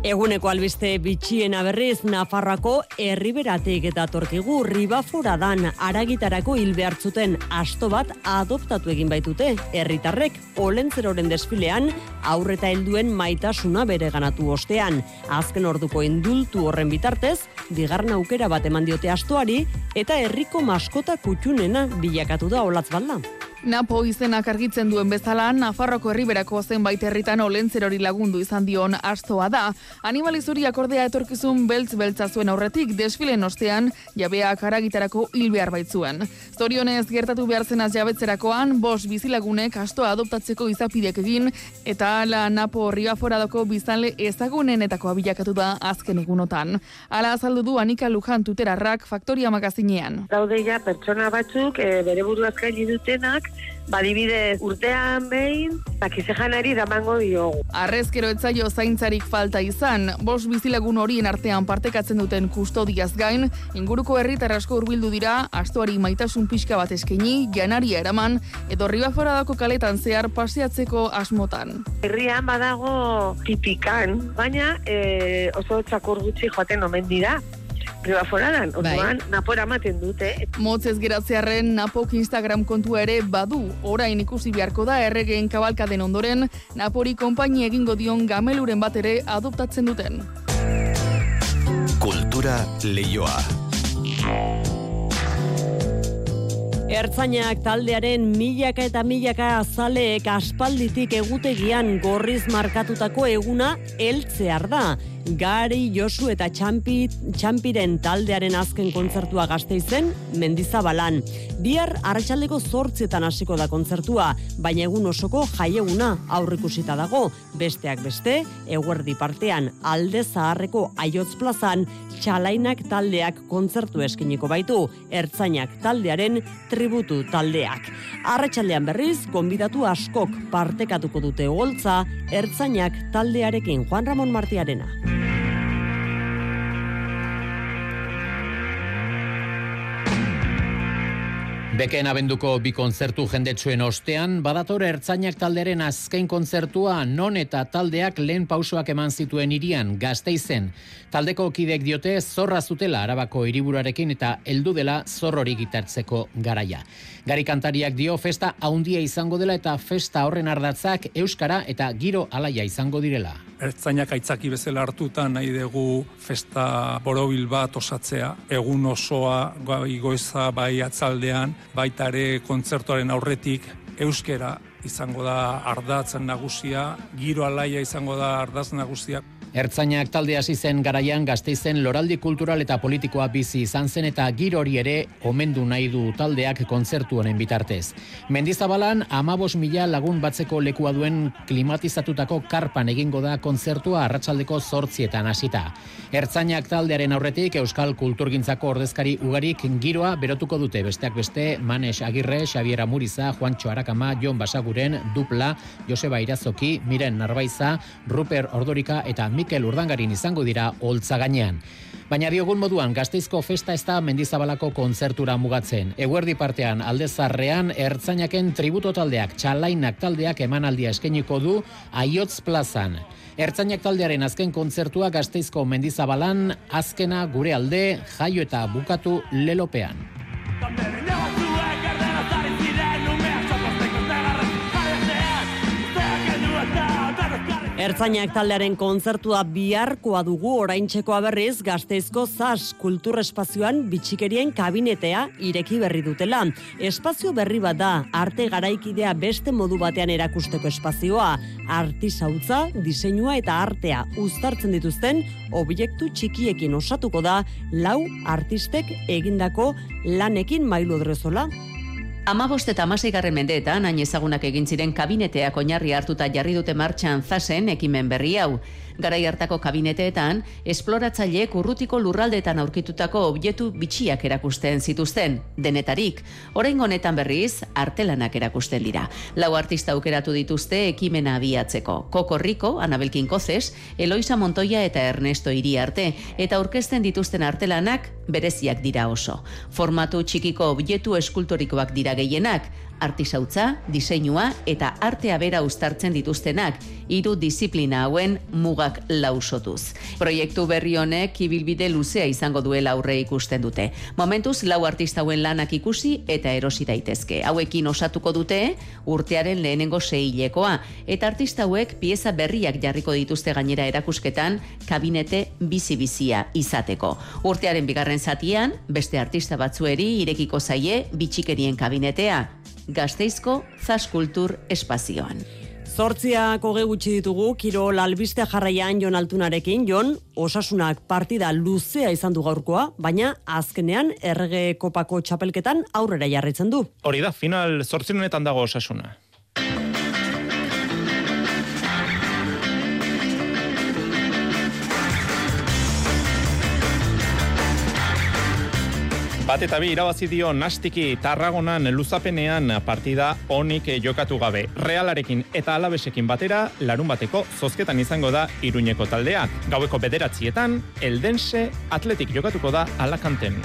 Eguneko albiste bitxien berriz Nafarrako herriberatik eta torkigu ribaforadan aragitarako hil behartzuten asto bat adoptatu egin baitute. Herritarrek olentzeroren desfilean aurreta helduen maitasuna bere ganatu ostean. Azken orduko indultu horren bitartez, bigarren aukera bat eman diote astoari eta herriko maskota kutxunena bilakatu da olatz balda. Napo izenak argitzen duen bezala, Nafarroko herriberako zenbait herritan olentzerori lagundu izan dion astoa da. Animalizuri akordea etorkizun beltz beltza zuen aurretik desfilen ostean, jabeak aragitarako hil behar baitzuen. Zorionez gertatu behar zenaz jabetzerakoan, bos bizilagunek astoa adoptatzeko izapidek egin, eta ala Napo ribaforadoko bizanle ezagunenetako abilakatu da azken egunotan. Ala azaldu du Anika Lujan tuterarrak faktoria magazinean. Daude ja pertsona batzuk e, bere buruazkaini dutenak badibidez urtean behin, bakize janari damango diogu. Arrezkero etzaio zaintzarik falta izan, bos bizilagun horien artean partekatzen duten kustodiaz gain, inguruko herritar asko hurbildu dira, astuari maitasun pixka bat eskaini, janaria eraman, edo ribaforadako kaletan zehar paseatzeko asmotan. Herrian badago tipikan, baina e, oso txakur gutxi joaten omen dira pribaforadan, bai. orduan bai. napora maten dute. Motzez geratzearen napok Instagram kontua ere badu, orain ikusi beharko da erregeen kabalka den ondoren, napori konpaini egingo dion gameluren bat ere adoptatzen duten. Kultura leioa. Ertzainak taldearen milaka eta milaka azaleek aspalditik egutegian gorriz markatutako eguna eltzear da. Gari, Josu eta Txampi, Txampiren taldearen azken kontzertua gazteizen, mendizabalan. Bihar arratsaldeko zortzietan hasiko da kontzertua, baina egun osoko jaieguna aurrikusita dago. Besteak beste, eguerdi partean alde zaharreko aiotz plazan, txalainak taldeak kontzertu eskiniko baitu, ertzainak taldearen tributu taldeak. Arratsaldean berriz, gonbidatu askok partekatuko dute goltza, ertzainak taldearekin Juan Ramon Martiarena. Beken abenduko bi kontzertu jendetsuen ostean, badatore ertzainak talderen azken kontzertua non eta taldeak lehen pausoak eman zituen irian gazteizen. Taldeko kidek diote zorra zutela arabako hiriburarekin eta heldu dela zorrori gitartzeko garaia. Gari kantariak dio festa haundia izango dela eta festa horren ardatzak euskara eta giro alaia izango direla. Ertzainak aitzaki bezala hartuta nahi dugu festa borobil bat osatzea, egun osoa goiza bai atzaldean, baita ere kontzertuaren aurretik euskera izango da ardatzen nagusia, giro alaia izango da ardaz nagusia. Ertzainak talde hasi zen garaian gazteizen loraldi kultural eta politikoa bizi izan zen eta giro hori ere omendu nahi du taldeak kontzertu honen bitartez. Mendizabalan amabos mila lagun batzeko lekua duen klimatizatutako karpan egingo da kontzertua arratsaldeko zortzietan hasita. Ertzainak taldearen aurretik Euskal Kulturgintzako ordezkari ugarik giroa berotuko dute besteak beste Manes Agirre, Xaviera Muriza, Juancho Arakama, Jon Basaguren, Dupla, Joseba Irazoki, Miren Narbaiza, Ruper Ordorika eta Mikel Urdangarin izango dira holtza gainean. Baina diogun moduan, gazteizko festa ez da mendizabalako kontzertura mugatzen. Eguerdi partean, aldezarrean, ertzainaken tributo taldeak, txalainak taldeak emanaldia eskeniko du, aiotz plazan. Ertzainak taldearen azken kontzertua gazteizko mendizabalan, azkena gure alde, jaio eta bukatu lelopean. Ertzainak taldearen kontzertua biharkoa dugu oraintzekoa berriz gazteizko zas kultur espazioan bitxikerien kabinetea ireki berri dutela. Espazio berri bat da, arte garaikidea beste modu batean erakusteko espazioa, artisautza, diseinua eta artea uztartzen dituzten objektu txikiekin osatuko da lau artistek egindako lanekin mailu drezola. Amabost eta amaseigarren mendeetan, hain ezagunak egin ziren kabineteak oinarri hartuta jarri dute martxan zazen ekimen berri hau garai hartako kabineteetan, esploratzaileek urrutiko lurraldeetan aurkitutako objektu bitxiak erakusten zituzten, denetarik. Orain honetan berriz, artelanak erakusten dira. Lau artista aukeratu dituzte ekimena abiatzeko. Koko Rico, Anabel Kozes, Eloisa Montoya eta Ernesto Iriarte, eta aurkezten dituzten artelanak bereziak dira oso. Formatu txikiko objektu eskultorikoak dira gehienak, artisautza, diseinua eta artea bera uztartzen dituztenak, hiru disiplina hauen mugak lausotuz. Proiektu berri honek ibilbide luzea izango duela aurre ikusten dute. Momentuz lau artista hauen lanak ikusi eta erosi daitezke. Hauekin osatuko dute urtearen lehenengo seilekoa eta artista hauek pieza berriak jarriko dituzte gainera erakusketan kabinete bizi-bizia izateko. Urtearen bigarren zatian, beste artista batzueri irekiko zaie bitxikerien kabinetea, Gazteizko Zaskultur Espazioan. Zortziak hoge gutxi ditugu, kiro lalbistea jarraian jon altunarekin, jon, osasunak partida luzea izan du gaurkoa, baina azkenean errege kopako txapelketan aurrera jarritzen du. Hori da, final zortzinonetan dago osasuna. Bat eta bi irabazi dio Nastiki Tarragonan luzapenean partida onik jokatu gabe. Realarekin eta Alabesekin batera larun bateko zozketan izango da Iruñeko taldea. Gaueko bederatzietan Eldense Atletik jokatuko da Alakanten.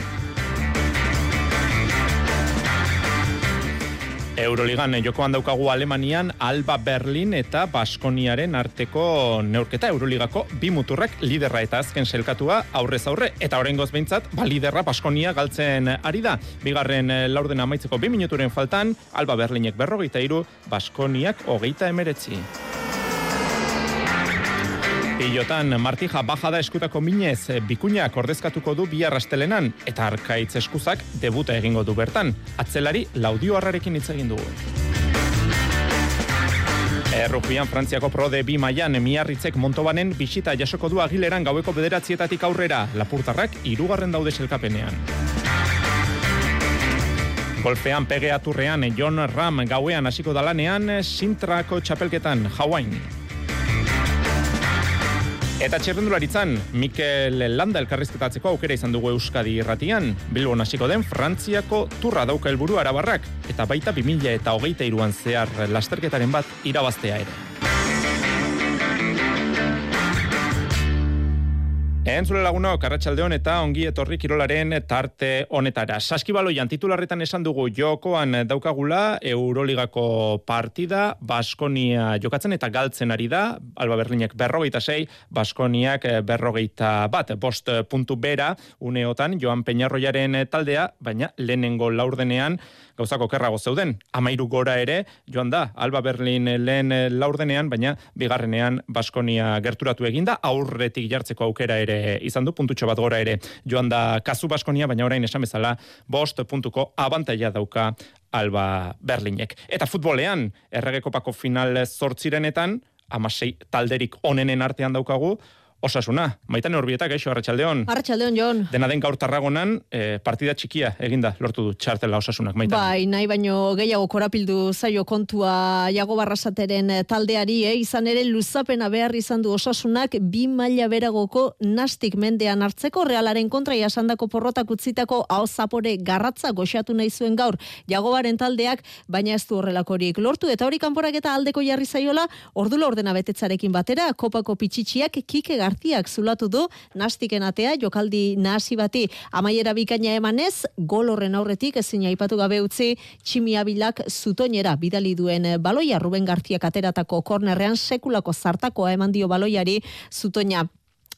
Euroligan jokoan daukagu Alemanian Alba Berlin eta Baskoniaren arteko neurketa Euroligako bi muturrak liderra eta azken selkatua aurrez aurre eta orengoz behintzat ba liderra Baskonia galtzen ari da. Bigarren eh, laurden amaitzeko bi minuturen faltan Alba Berlinek berrogeita iru, Baskoniak hogeita emeretzi. Pilotan Martija bajada eskutako minez bikuñak ordezkatuko du bi arrastelenan eta arkaitz eskuzak debuta egingo du bertan. Atzelari laudio harrarekin hitz egin dugu. Errupian Frantziako prode bi maian miarritzek montobanen bisita jasoko du agileran gaueko bederatzietatik aurrera lapurtarrak irugarren daude selkapenean. Golpean pegeaturrean John Ram gauean hasiko dalanean Sintrako txapelketan Hawaii. Eta txerrendularitzan, Mikel Landa elkarrizketatzeko aukera izan dugu Euskadi irratian. Bilbon hasiko den Frantziako turra dauka helburu arabarrak, eta baita 2000 eta hogeita iruan zehar lasterketaren bat irabaztea ere. Entzule laguna, Karratxaldeon eta ongi etorri kirolaren tarte honetara. Saskibaloian titularretan esan dugu jokoan daukagula Euroligako partida, Baskonia jokatzen eta galtzen ari da, Alba Berlinek berrogeita sei, Baskoniak berrogeita bat, bost puntu bera, uneotan Joan Peñarroiaren taldea, baina lehenengo laurdenean, gauzako kerrago zeuden. Amairu gora ere, joan da, Alba Berlin lehen laurdenean, baina bigarrenean Baskonia gerturatu eginda, aurretik jartzeko aukera ere izan du, puntutxo bat gora ere joan da kazu Baskonia, baina orain esan bezala, bost puntuko abantaia dauka Alba Berlinek. Eta futbolean, erregekopako final zortzirenetan, amasei talderik onenen artean daukagu, Osasuna, maitan horbietak, eixo, Arratxaldeon. Arratxaldeon, Jon. Dena den gaur tarragonan, e, partida txikia eginda lortu du txartela osasunak, maitan. Bai, nahi baino gehiago korapildu zaio kontua jago barrasateren eh, taldeari, eh? izan ere luzapena behar izan du osasunak bi maila beragoko nastik mendean hartzeko realaren kontra jasandako porrotak utzitako hau zapore garratza goxatu nahi zuen gaur jagobaren taldeak, baina ez du horrelakorik lortu, eta hori kanporak eta aldeko jarri zaiola, ordulo ordena betetzarekin batera, kopako pitxitsiak kike Garziak zulatu du nastiken atea jokaldi nahasi bati. Amaiera bikaina emanez gol horren aurretik ezin aipatu gabe utzi tximiabilak zutoinera bidali duen baloia. Ruben Garziak ateratako kornerrean sekulako zartakoa eman dio baloiari zutoina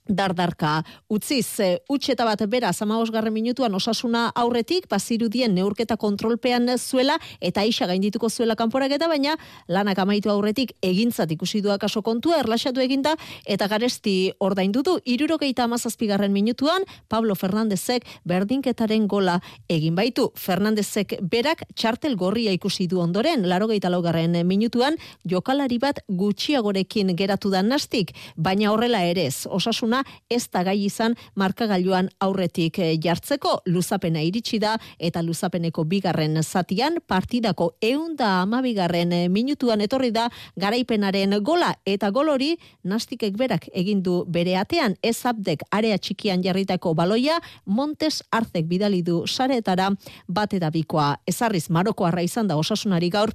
dardarka. Utziz utxeta bat bera garren minutuan osasuna aurretik bazirudien neurketa kontrolpean zuela eta isa gaindituko zuela kanporaketa baina lanak amaitu aurretik egintzat ikusi du akaso kontua erlaxatu eginda eta garesti ordaindu du 77garren minutuan Pablo Fernandezek berdinketaren gola egin baitu. Fernandezek berak txartel gorria ikusi du ondoren 84garren minutuan jokalari bat gutxiagorekin geratu da nastik baina horrela ere ez. Osasuna ez da gai izan markagailuan aurretik eh, jartzeko. Luzapena iritsi da eta luzapeneko bigarren zatian partidako eunda amabigarren eh, minutuan etorri da garaipenaren gola. Eta gol hori nastikek berak egindu bere atean. Ez abdek area txikian jarritako baloia Montes Arzek bidali du saretara bat edabikoa ezarriz marokoarra izan da osasunari gaur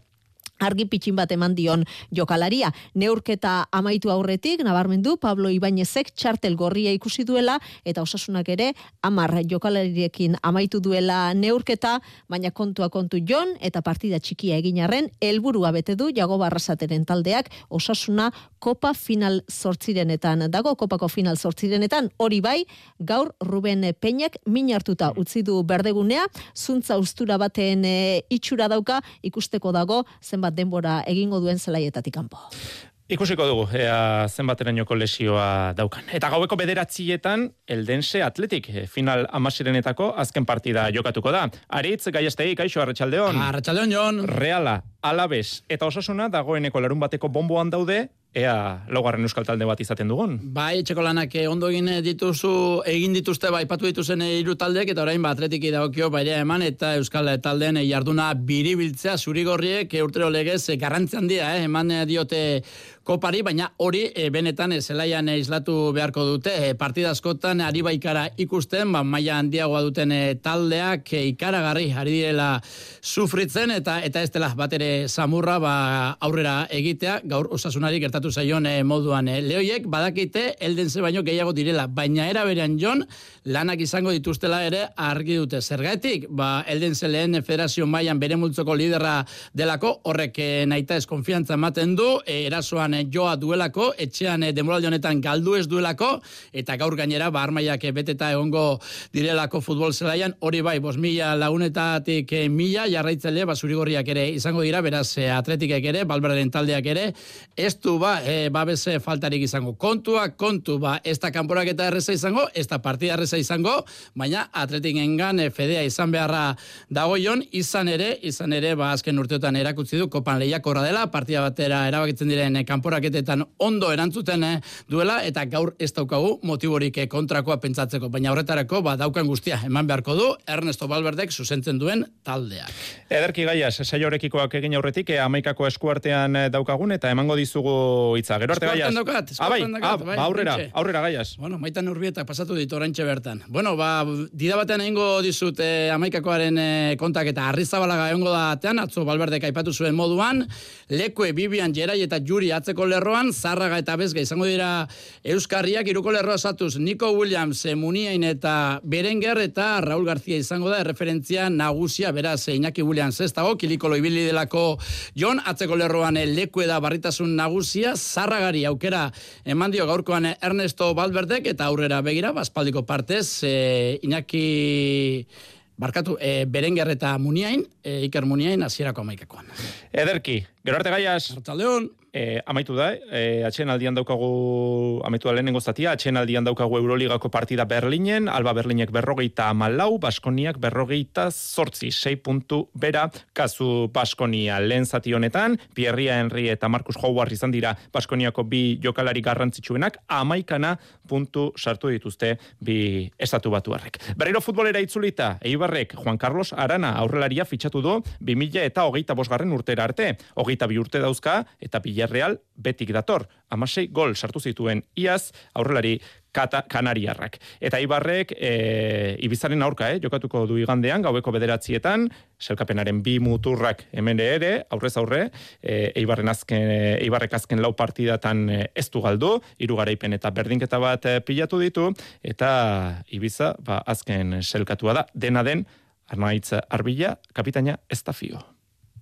argi pitxin bat eman dion jokalaria. Neurketa amaitu aurretik, nabarmendu Pablo Ibañezek txartel gorria ikusi duela, eta osasunak ere, amar jokalariekin amaitu duela neurketa, baina kontua kontu jon, eta partida txikia egin arren, helburua bete du, jago barrasateren taldeak, osasuna kopa final sortzirenetan dago, kopako final sortzirenetan, hori bai, gaur Ruben Peñak min hartuta utzi du berdegunea, zuntza ustura baten e, itxura dauka, ikusteko dago, zenbat denbora egingo duen zelaietatik kanpo. Ikusiko dugu, ea zenbaterainoko lesioa daukan. Eta gaueko bederatzietan, eldense atletik, eh, final amasirenetako azken partida jokatuko da. Aritz, gaiestei, kaixo, arratxaldeon. Arratxaldeon, Jon. Reala, alabez, eta osasuna dagoeneko larun bateko bomboan daude, ea laugarren euskal talde bat izaten dugun. Bai, etxeko lanak eh, ondo egin dituzu, egin dituzte bai patu dituzen eh, hiru taldeek eta orain ba atletiki dagokio bairea eman eta euskal taldeen eh, jarduna biribiltzea zurigorriek urtero legez garrantzi handia eh, eman diote kopari, baina hori e, benetan e, zelaian e, islatu beharko dute. E, partida askotan ari baikara ikusten, ba, maia handiagoa duten e, taldeak e, ikaragarri ari direla sufritzen eta eta ez dela bat ere samurra ba, aurrera egitea, gaur osasunari gertatu zaion e, moduan. E, lehoiek badakite elden ze baino gehiago direla, baina era berean jon lanak izango dituztela ere argi dute. Zergatik, ba, elden ze lehen federazio mailan bere multzoko liderra delako, horrek e, naita ez konfiantza ematen du, e, erasoan Eh, joa duelako, etxean e, demoraldi honetan galdu ez duelako, eta gaur gainera, ba, armaiak eh, beteta egongo direlako futbol zelaian, hori bai, bos mila lagunetatik e, mila, jarraitzele, ba, zurigorriak ere izango dira, beraz, atletikek ere, balberaren taldeak ere, ez du, ba, e, babese faltarik izango. Kontua, kontu, ba, ez da kanporak eta erreza izango, ez da partida erreza izango, baina atletik engan e, fedea izan beharra dagoion, izan ere, izan ere, ba, azken urteotan erakutzi du, kopan lehiak dela, partida batera erabakitzen diren e, kanporaketetan ondo erantzuten eh, duela eta gaur ez daukagu motiborik eh, kontrakoa pentsatzeko, baina horretarako ba daukan guztia eman beharko du Ernesto Balberdek zuzentzen duen taldeak. Ederki gaiaz, saiorekikoak egin aurretik, eh, amaikako eskuartean daukagun eta emango dizugu hitza. Gero arte gaiaz. Daukat, ah, bai, ah, bai, aurrera, aurrera gaiaz. Bueno, maitan urbietak pasatu ditu oraintxe bertan. Bueno, ba, dida batean egingo dizut eh, amaikakoaren eh, kontak eta arrizabalaga egongo da atean, atzo Balberdek aipatu zuen moduan, lekue, Bibian, Jerai eta Juri atze atzeko lerroan, zarraga eta bezga izango dira Euskarriak iruko lerroa satuz, Nico Williams, Muniain eta Berenger eta Raul García izango da, referentzia nagusia, beraz, Iñaki Williams ez dago, kilikolo ibili delako Jon, atzeko lerroan leku da barritasun nagusia, zarragari aukera eman dio gaurkoan Ernesto Balberdek eta aurrera begira, baspaldiko partez, e, Iñaki... Barkatu, e, Berenger eta Muniain, e, Iker Muniain, azierako amaikakoan. Ederki, gero arte gaiaz. Artaldeon e, amaitu da, e, atxen aldian daukagu, amaitu da lehenengo zatia, atxen aldian daukagu Euroligako partida Berlinen, Alba Berlinek berrogeita amalau, Baskoniak berrogeita sortzi, sei puntu bera, kazu Baskonia lehen zati honetan, Pierria Henry eta Markus Howard izan dira Baskoniako bi jokalari garrantzitsuenak, amaikana puntu sartu dituzte bi estatu batu harrek. Berriro futbolera itzulita, Eibarrek, Juan Carlos Arana aurrelaria fitxatu du, 2000 eta hogeita bosgarren urtera arte, hogeita bi urte dauzka, eta pila Villarreal betik dator. Amasei gol sartu zituen iaz aurrelari kata, kanariarrak. Eta Ibarrek e, Ibizaren aurka, eh, jokatuko du igandean, gaueko bederatzietan, selkapenaren bi muturrak hemen ere, aurrez aurre, e, Eibarren azken, e, Eibarrek azken lau partidatan e, ez du galdu, irugaraipen eta berdinketa bat e, pilatu ditu, eta Ibiza, ba, azken selkatua da, dena den, Arnaitz Arbila, kapitaina ez da fio.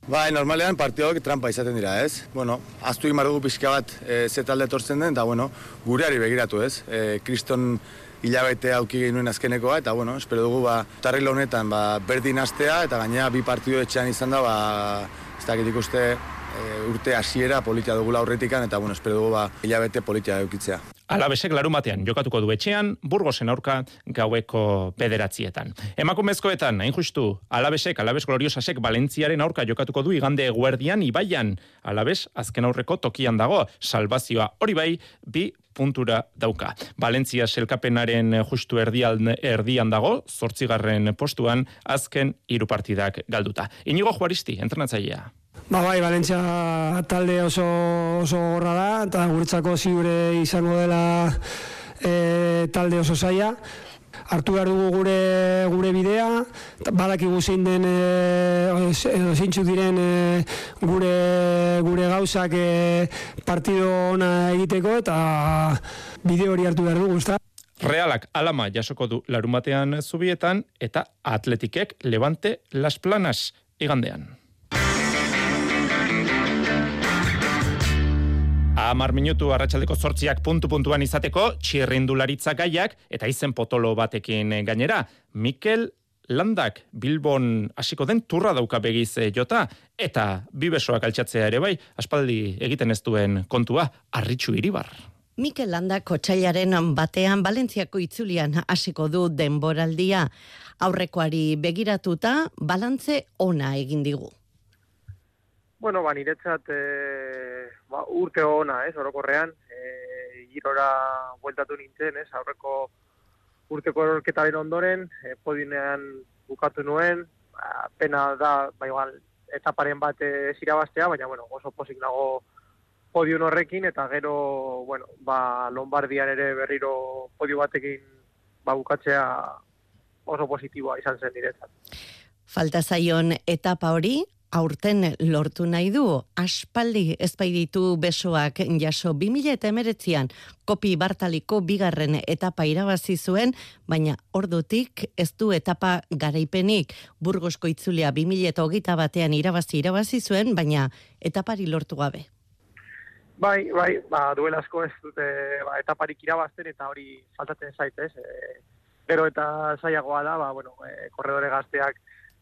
Bai, normalean partidok trampa izaten dira, ez? Bueno, aztu egin dugu pixka bat e, ze talde etortzen den, eta bueno, gureari begiratu, ez? E, kriston hilabete auki genuen azkenekoa, eta bueno, espero dugu, ba, tarri honetan, ba, berdin astea, eta gainera bi partidu etxean izan da, ba, ez dakit ikuste, e, urte hasiera politia dugula aurretikan, eta bueno, espero dugu, ba, hilabete politia eukitzea. Alabesek larun batean jokatuko du etxean, burgosen aurka gaueko bederatzietan. Emakumezkoetan, hain justu, alabesek, alabes gloriosasek Valentziaren aurka jokatuko du igande eguerdian, ibaian, alabes azken aurreko tokian dago, salvazioa hori bai, bi puntura dauka. Valentzia selkapenaren justu erdian, erdian dago, zortzigarren postuan, azken hiru partidak galduta. Inigo Juaristi, entrenatzailea. Ba bai, Valentzia talde oso oso gorra da, eta guretzako ziure izango dela e, talde oso zaia. Artu behar dugu gure, gure bidea, badakigu zein den, e, edo zeintzu diren e, gure, gure gauzak e, partido ona egiteko, eta bide hori hartu behar dugu, ezta? Realak alama jasoko du larumatean zubietan, eta atletikek levante las planas igandean. Amar minutu arratsaldeko zortziak puntu-puntuan izateko, txirrindularitza gaiak, eta izen potolo batekin gainera. Mikel Landak Bilbon hasiko den turra dauka begiz eh, jota, eta bibesoak altxatzea ere bai, aspaldi egiten ez duen kontua, arritxu iribar. Mikel Landak kotxailaren batean Valentziako itzulian hasiko du denboraldia. Aurrekoari begiratuta, balantze ona egin digu. Bueno, ba, niretzat e, ba, urte ona, ez, orokorrean, e, girora bueltatu nintzen, ez, aurreko urteko erorketaren ondoren, e, podinean bukatu nuen, ba, pena da, ba, igual, etaparen bat ez irabaztea, baina, bueno, oso posik nago podium horrekin, eta gero, bueno, ba, Lombardian ere berriro podio batekin ba, bukatzea oso positiboa izan zen niretzat. Falta zaion etapa hori, aurten lortu nahi du, aspaldi ezpaiditu besoak jaso 2000 eta emeretzian kopi bartaliko bigarren etapa irabazi zuen, baina ordutik ez du etapa garaipenik burgosko itzulia 2000 eta hogita batean irabazi irabazi zuen, baina etapari lortu gabe. Bai, bai, ba, duela asko ez dute ba, etaparik irabazten eta hori faltatzen zaitez. E, gero eta zaiagoa da, ba, bueno, e, korredore gazteak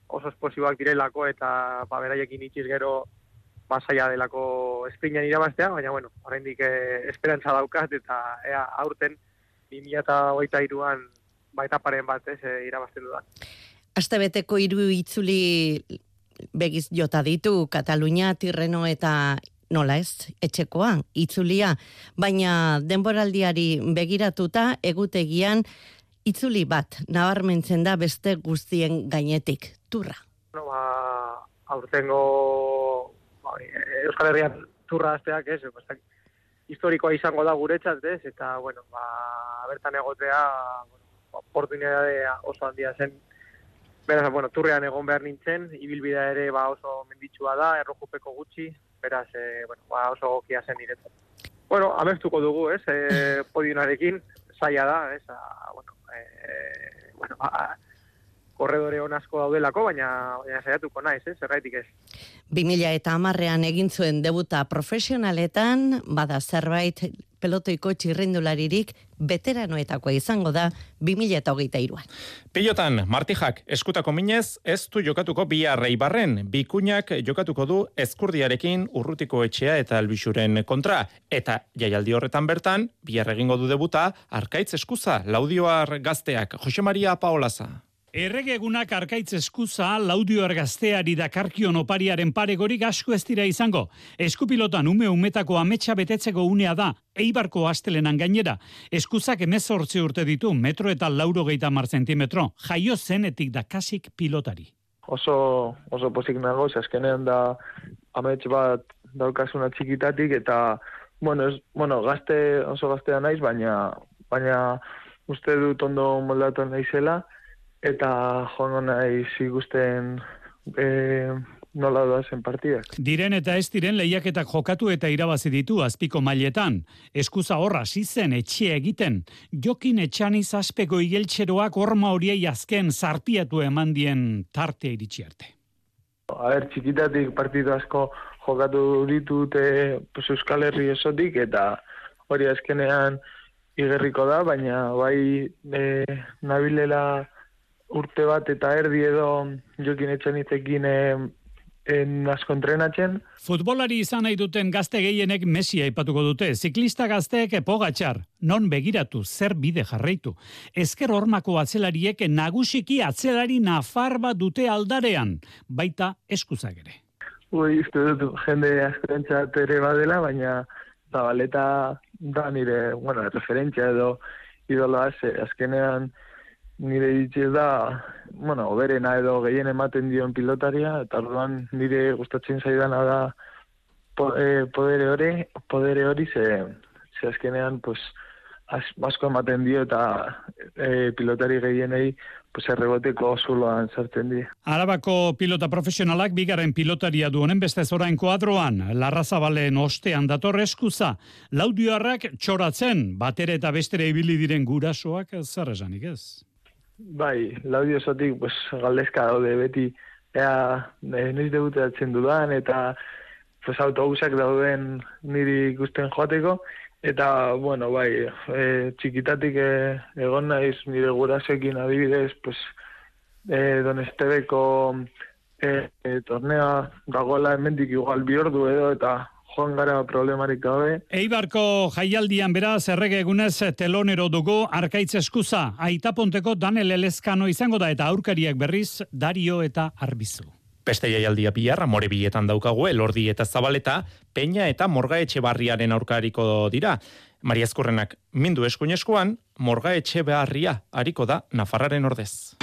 oso esplosiboak direlako eta ba, beraiekin itxiz gero basaia delako esprinan irabaztea, baina bueno, oraindik eh, esperantza daukat eta ea aurten 2023an ba etaparen bat ez eh, irabazten dudan. Astebeteko hiru itzuli begiz jota ditu Katalunia, Tirreno eta nola ez, etxekoa, itzulia, baina denboraldiari begiratuta egutegian itzuli bat nabarmentzen da beste guztien gainetik, turra. No, ba, aurtengo ba, Euskal Herrian turra azteak ez, ba, historikoa izango da guretzat ez, eta bueno, ba, bertan egotea bueno, ba, oportunidade oso handia zen Beraz, bueno, turrean egon behar nintzen, ibilbidea ere ba, oso menditsua da, errojupeko gutxi, beraz, e, bueno, ba, oso gokia zen niretzat. Bueno, amestuko dugu, ez, e, podionarekin, zaila da, ez, a, bueno, e, bueno, a, korredore asko daudelako, baina, baina saiatuko naiz, eh? zerraitik ez. 2000 eta amarrean egin zuen debuta profesionaletan, bada zerbait pelotoiko txirrindularirik veteranoetakoa izango da 2000 eta hogeita iruan. Pilotan, Martijak eskutako minez, ez du jokatuko bi arrei barren, bikuñak jokatuko du ezkurdiarekin urrutiko etxea eta albixuren kontra. Eta jaialdi horretan bertan, bi egingo du debuta, arkaitz eskuza, laudioar gazteak, Jose Maria Paolaza. Erregegunak arkaitz eskuza laudio ergazteari dakarkion opariaren paregorik asko ez dira izango. Eskupilotan ume umetako ametsa betetzeko unea da, eibarko astelenan gainera. Eskuzak emezortzi urte ditu, metro eta lauro geita mar zentimetro. Jaio zenetik dakasik pilotari. Oso, oso pozik nago, eskenean da amets bat daukasuna txikitatik, eta, bueno, ez, bueno gazte, oso gaztea naiz, baina, baina uste dut ondo moldatu naizela, eta joan nahi zigusten e, nola da zen partidak. Diren eta ez diren lehiaketak jokatu eta irabazi ditu azpiko mailetan. Eskuza horra zizen etxe egiten, jokin etxani zazpeko igeltxeroak horma horiei azken zarpiatu eman dien tartea iritsi arte. A ber, txikitatik partidu asko jokatu ditute pues, Euskal Herri esotik, eta hori azkenean igerriko da, baina bai e, nabilela urte bat eta erdi edo jokin etxan itzekin e, en asko entrenatzen. Futbolari izan nahi duten gazte gehienek Messi aipatuko dute. Ziklista gazteek pogatxar, non begiratu, zer bide jarraitu. Ezker hormako atzelariek nagusiki atzelari nafar bat dute aldarean, baita eskuzak ere. Ui, uste dut jende askorentzat ere badela, baina zabaleta da nire, bueno, referentzia edo idoloa, ze azkenean nire ditxe da, bueno, oberena edo gehien ematen dion pilotaria, eta orduan nire gustatzen zaidana da po, e, podere hori, podere hori ze, ze azkenean, pues, az, asko ematen dio eta e, pilotari gehienei pues erreboteko zuloan sartzen di. Arabako pilota profesionalak bigarren pilotaria du honen beste zorain kuadroan, larrazabalen ostean dator eskuza, laudioarrak txoratzen, batere eta bestere ibili diren gurasoak zer esanik ez? Bai, laudio esotik, pues, galdezka daude beti, ea, e, noiz debutatzen dudan, eta pues, autobusak dauden niri ikusten joateko, eta, bueno, bai, e, txikitatik e, egon naiz nire gurasekin adibidez, pues, e, don Estebeko e, e, tornea dagoela hemendik igual bi ordu edo, eta joan gara problemarik gabe. Eibarko jaialdian beraz errege egunez telonero dugu arkaitz eskuza. Aitaponteko Daniel Elezkano izango da eta aurkariak berriz Dario eta Arbizu. Beste jaialdia bihar, amore bietan daukagu, elordi eta zabaleta, peña eta morga etxe barriaren aurkariko dira. Maria Eskurrenak, mindu eskuin morga etxe beharria, hariko da, Nafarraren ordez.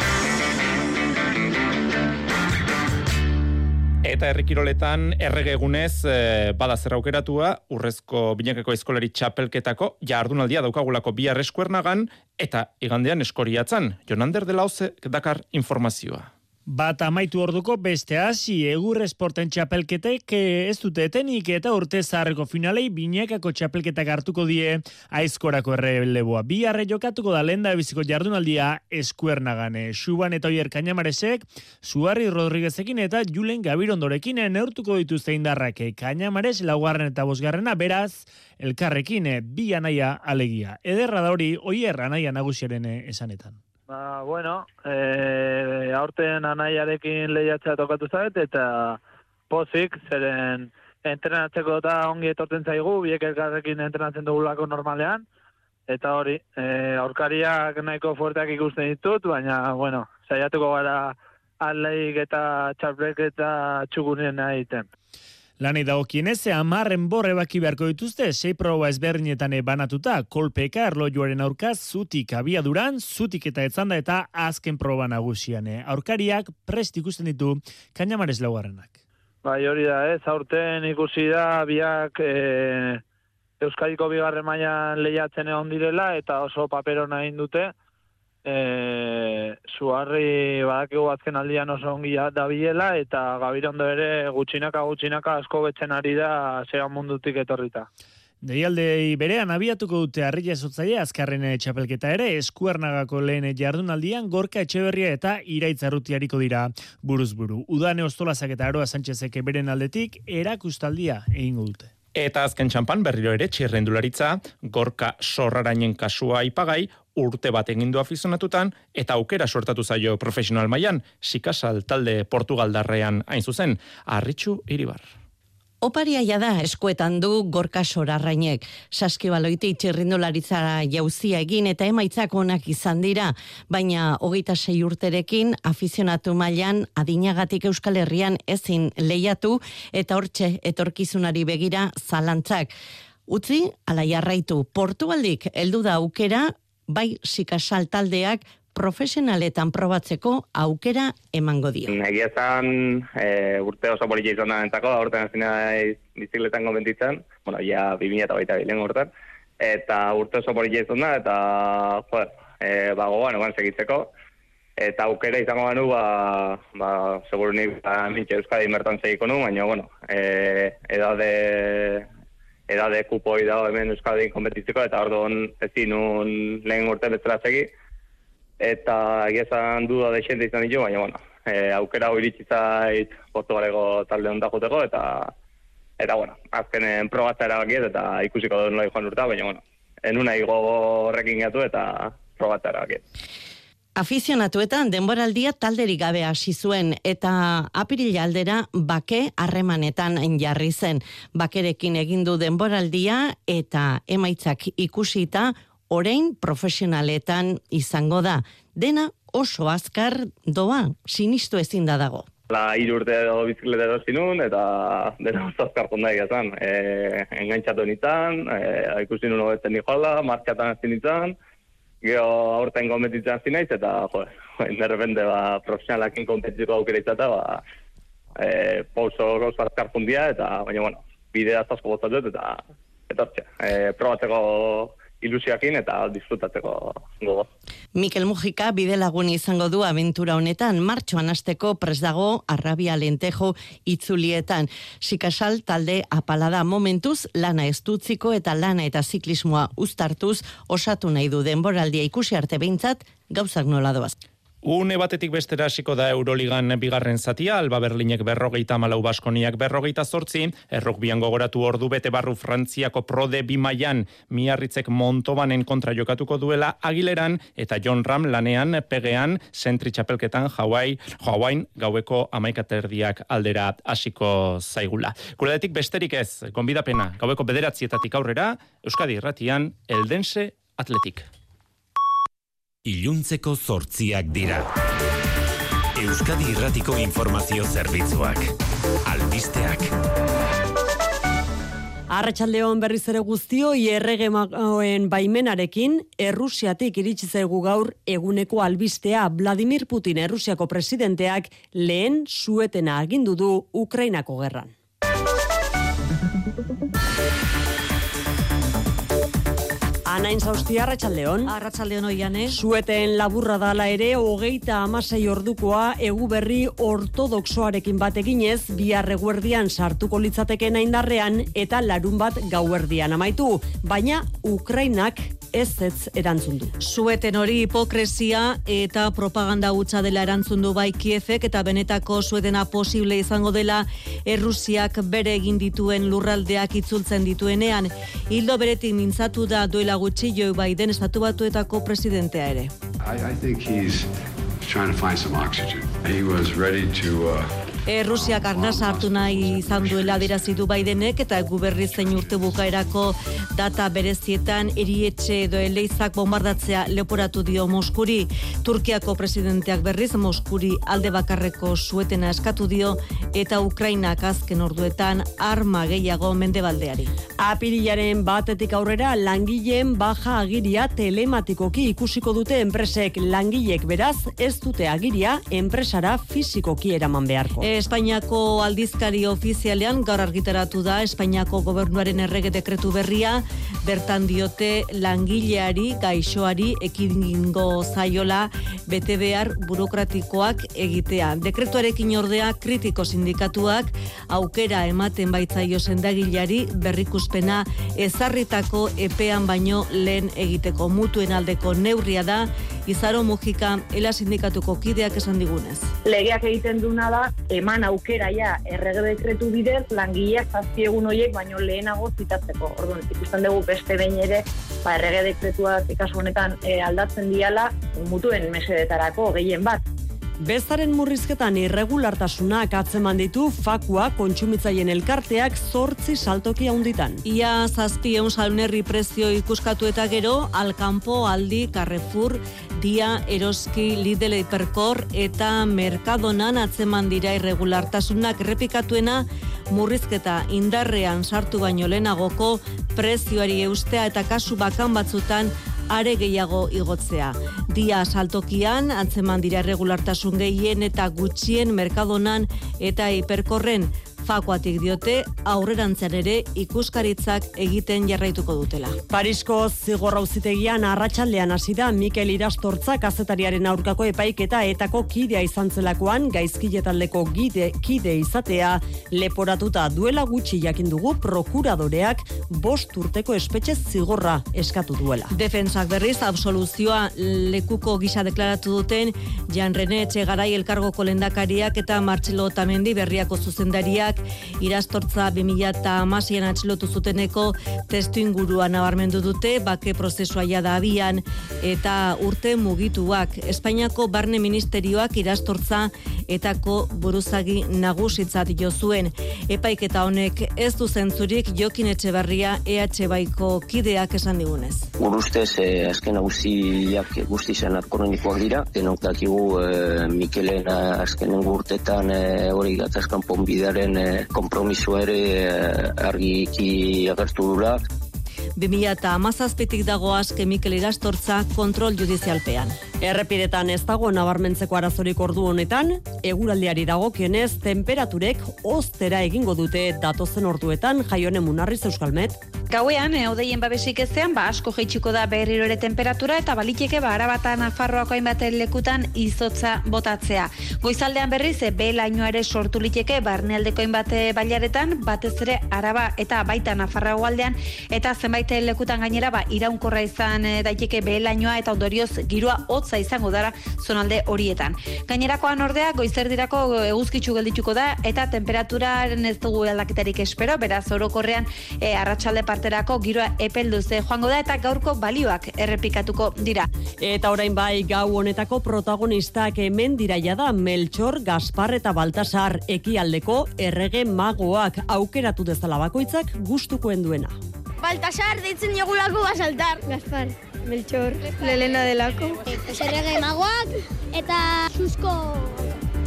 Eta herrikiroletan errege egunez e, bada zer aukeratua urrezko binakeko eskolari txapelketako jardunaldia daukagulako bi eskuernagan eta igandean eskoriatzan. Jonander de Lauze dakar informazioa. Bat amaitu orduko beste hasi egur esporten txapelketek ez dute etenik eta urte zaharreko finalei binekako txapelketak hartuko die aizkorako errebeleboa. Bi arre jokatuko da lenda biziko jardunaldia eskuernagane. Suban eta oier kainamaresek, Suarri Rodriguezekin eta Julen Gabirondorekin neurtuko dituzte indarrake. Kainamares laugarren eta bosgarrena beraz, elkarrekin bi anaia alegia. Ederra da hori oier anaia nagusiaren esanetan. Ba, bueno, e, aurten anaiarekin lehiatzea tokatu zait, eta pozik, zeren entrenatzeko eta ongi etortzen zaigu, biek elkarrekin entrenatzen dugulako normalean, eta hori, e, aurkariak nahiko fuerteak ikusten ditut, baina, bueno, saiatuko gara aleik eta txarbrek eta txugunien egiten. Lanei dagokienez, amarren borre baki beharko dituzte, sei proba ezberdinetan banatuta, kolpeka erlojuaren aurkaz, zutik abiaduran, zutik eta etzanda eta azken proba nagusian. Aurkariak prest ikusten ditu, kainamares laugarrenak. Bai, hori da, ez, aurten ikusi da, biak e, Euskadiko bigarren mailan lehiatzen egon direla, eta oso papero nahi dute, e, zuharri badakigu azken aldian oso ongi da biela, eta gabirondo ere gutxinaka gutxinaka asko betzen ari da zean mundutik etorrita. Deialdei berean abiatuko dute harria esotzaile azkarren txapelketa ere eskuernagako lehen jardunaldian gorka etxeberria eta iraitzarrutiariko dira buruz buru. Udane ostolazak eta aroa Sánchezek beren aldetik erakustaldia egingo dute. Eta azken txampan berriro ere txirrendularitza, gorka sorrarainen kasua ipagai, urte bat egin du afizionatutan, eta aukera sortatu zaio profesional mailan sikasal talde Portugaldarrean hain zuzen, arritxu iribar. Oparia da eskuetan du gorka sorarrainek. Saskibaloite itxirrindolaritza jauzia egin eta emaitzak onak izan dira, baina hogeita sei urterekin afizionatu mailan adinagatik Euskal Herrian ezin lehiatu eta hortxe etorkizunari begira zalantzak. Utzi, ala jarraitu, Portugaldik heldu da aukera bai sikasal taldeak profesionaletan probatzeko aukera emango dio. Egia zan, e, urte oso politia izan da entzako, aurten azina bizikletan gombentitzen, bueno, ja, 2000 eta baita bilen urtean, eta urte oso politia izan da, eta, joder, e, ba, gogoan, egon segitzeko, eta aukera izango ganu, ba, ba, seguru nik, ba, mitxe euskadi mertan segiko nu, baina, bueno, e, edade, edade kupoi da hemen euskadi kompetitzeko, eta orduan ezin un lehen urte bezala segi, eta egia duda de xente izan ditu, baina, bueno, e, aukera hori zait Portugaleko talde honda joteko, eta, eta bueno, azkenen probatza erabakiet, eta ikusiko dut nola joan urta, baina, bueno, enuna igo horrekin gatu, eta probatza erabakiet. Afizionatuetan denboraldia talderik gabe hasi zuen eta apirila aldera bake harremanetan jarri zen. Bakerekin egin du denboraldia eta emaitzak ikusita orain profesionaletan izango da. Dena oso azkar doa, sinistu ezin da dago. La irurte edo bizikleta edo zinun, eta dena oso azkar jonda egizan. E, engaintzatu nintzen, e, ikusi nuen hobetzen nikola, martxatan ezin nintzen, Geo aurten kompetitzen zinaiz, eta jo, nerrebende ba, profesionalakin kompetitiko aukera izata, ba, e, pauso gauz azkar fundia, eta baina, bueno, bidea asko botzatu eta eta e, probatzeko ilusiakin eta disfrutatzeko gogo. Mikel Mujika bide lagun izango du aventura honetan, martxoan asteko pres dago arrabia lentejo itzulietan. Sikasal talde apalada momentuz lana estutziko eta lana eta ziklismoa uztartuz osatu nahi du denboraldia ikusi arte behintzat gauzak nola doaz. Une batetik bestera hasiko da Euroligan bigarren zatia, Alba Berlinek berrogeita malau baskoniak berrogeita zortzi, errok gogoratu ordu bete barru Frantziako prode bimaian, miarritzek montobanen kontra jokatuko duela agileran, eta John Ram lanean pegean sentri txapelketan Hawaii, Hawaii gaueko amaikaterdiak aldera hasiko zaigula. Kuredetik besterik ez, gonbidapena, gaueko bederatzietatik aurrera, Euskadi irratian, Eldense Atletik iluntzeko zortziak dira. Euskadi Irratiko Informazio Zerbitzuak. Albisteak. Arratxaldeon berriz ere guztio, ierregemaoen baimenarekin, Errusiatik iritsi zaigu gaur eguneko albistea Vladimir Putin Errusiako presidenteak lehen suetena agindu du Ukrainako gerran. Anain zauzti, arratxaldeon. Arratxaldeon oian, eh? Sueten laburra dala ere, hogeita amasei ordukoa, egu berri ortodoxoarekin bat eginez, bihar eguerdian sartuko litzateken indarrean eta larun bat gauerdian amaitu. Baina, Ukrainak ez ez erantzun du. Sueten hori hipokresia eta propaganda hutsa dela erantzun du bai Kiefek eta benetako suetena posible izango dela Errusiak bere egin dituen lurraldeak itzultzen dituenean. Hildo beretik mintzatu da duela gutxi Joe Biden estatu batuetako presidentea ere. I, I think he's trying to find some oxygen. He was ready to uh, E, Rusiak arnasa hartu nahi izan duela dirazidu baidenek eta guberri zein urte bukaerako data berezietan erietxe edo eleizak bombardatzea leporatu dio Moskuri. Turkiako presidenteak berriz Moskuri alde bakarreko suetena eskatu dio eta Ukrainak azken orduetan arma gehiago mendebaldeari. Apirilaren batetik aurrera langileen baja agiria telematikoki ikusiko dute enpresek langilek beraz ez dute agiria enpresara fizikoki eraman beharko. E, Espainiako aldizkari ofizialean gaur argitaratu da Espainiako gobernuaren errege dekretu berria bertan diote langileari gaixoari ekingo zaiola bete behar burokratikoak egitea. Dekretuarekin ordea kritiko sindikatuak aukera ematen baitzaio sendagileari berrikuspena ezarritako epean baino lehen egiteko mutuen aldeko neurria da Izaro Mujika ela sindikatuko kideak esan digunez. Legeak egiten duna da eman aukera ja errege dekretu bidez langileak zazpi egun horiek baino lehenago zitatzeko. Orduan, ikusten dugu beste behin ere, ba, errege dekretuak ikasu honetan e, aldatzen diala mutuen mesedetarako gehien bat. Bezaren murrizketan irregulartasunak atzeman ditu fakua kontsumitzaien elkarteak zortzi saltoki handitan. Ia zazpi eun salnerri prezio ikuskatu eta gero, Alkampo, Aldi, Carrefour, Dia, Eroski, Lidl, Hiperkor eta Merkadonan atzeman dira irregulartasunak repikatuena murrizketa indarrean sartu baino lehenagoko prezioari eustea eta kasu bakan batzutan are gehiago igotzea. Dia saltokian, antzeman dira regulartasun gehien eta gutxien merkadonan eta hiperkorren Fakoatik diote aurrerantzean ere ikuskaritzak egiten jarraituko dutela. Parisko zigorra uzitegian arratsaldean hasi da Mikel Irastortza kazetariaren aurkako epaiketa etako kidea izan zelakoan gaizkile taldeko gide, kide izatea leporatuta duela gutxi jakin dugu prokuradoreak bost urteko espetxe zigorra eskatu duela. Defensak berriz absoluzioa lekuko gisa deklaratu duten Jan Rene Etxegarai elkargoko lendakariak eta Martxelo Tamendi berriako zuzendariak irastortza 2008an atxilotu zuteneko testu inguruan nabarmendu dute bake prozesua ja da abian eta urte mugituak. Espainiako Barne Ministerioak irastortza etako buruzagi nagusitzat jo zuen epaiketa honek ez du zentzurik Jokin Etxebarria EH Baiko kideak esan digunez. Gurustez, eh, azken hauziak guzti zen kronikoak dira, denok dakigu eh, Mikelen eh, azkenen urtetan eh, hori gatazkan ponbidaren eh, kompromiso ere eh, argiki agertu dura. 2008 dago azke Mikel Irastortza kontrol judizialpean. Errepidetan ez dago nabarmentzeko arazorik ordu honetan, eguraldiari dagokionez temperaturek ostera egingo dute datozen orduetan jaione munarriz euskalmet. Gauean, eudeien babesik ezean, ba asko jeitsiko da berriro ere temperatura eta baliteke ba arabatan afarroako hainbat lekutan izotza botatzea. Goizaldean berriz, e, lainoa ere sortu liteke barnealdeko hainbat bailaretan, batez ere araba eta baita nafarrago aldean, eta zenbait lekutan gainera, ba, iraunkorra izan daiteke lainoa eta ondorioz girua hotza izango dara zonalde horietan. Gainerakoan ordea, goizerdirako eguzkitzu geldituko da, eta temperaturaren ez dugu aldaketarik espero, beraz orokorrean e, arratsalde parterako giroa epelduze joango da eta gaurko balioak errepikatuko dira. Eta orain bai gau honetako protagonistak hemen diraia da Melchor, Gaspar eta Baltasar ekialdeko errege magoak aukeratu dezala bakoitzak gustukoen duena. Baltasar deitzen diogulako basaltar. Gaspar, Melchor, Lelena delako. Errege magoak eta susko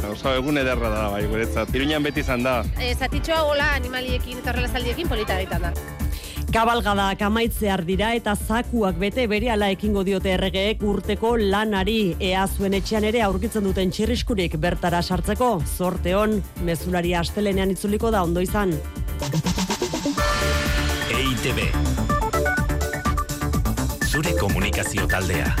Oso egun ederra da bai guretzat. Iruñan beti izan da. E, zatitxoa gola animaliekin eta horrela zaldiekin polita gaitan da. Kabalgadak amaitzear dira eta zakuak bete berehala ekingo diote erregeek urteko lanari ea zuen etxean ere aurkitzen duten txirriskurik bertara sartzeko. Zorte hon, mezulari astelenean itzuliko da ondo izan. EITB Zure komunikazio taldea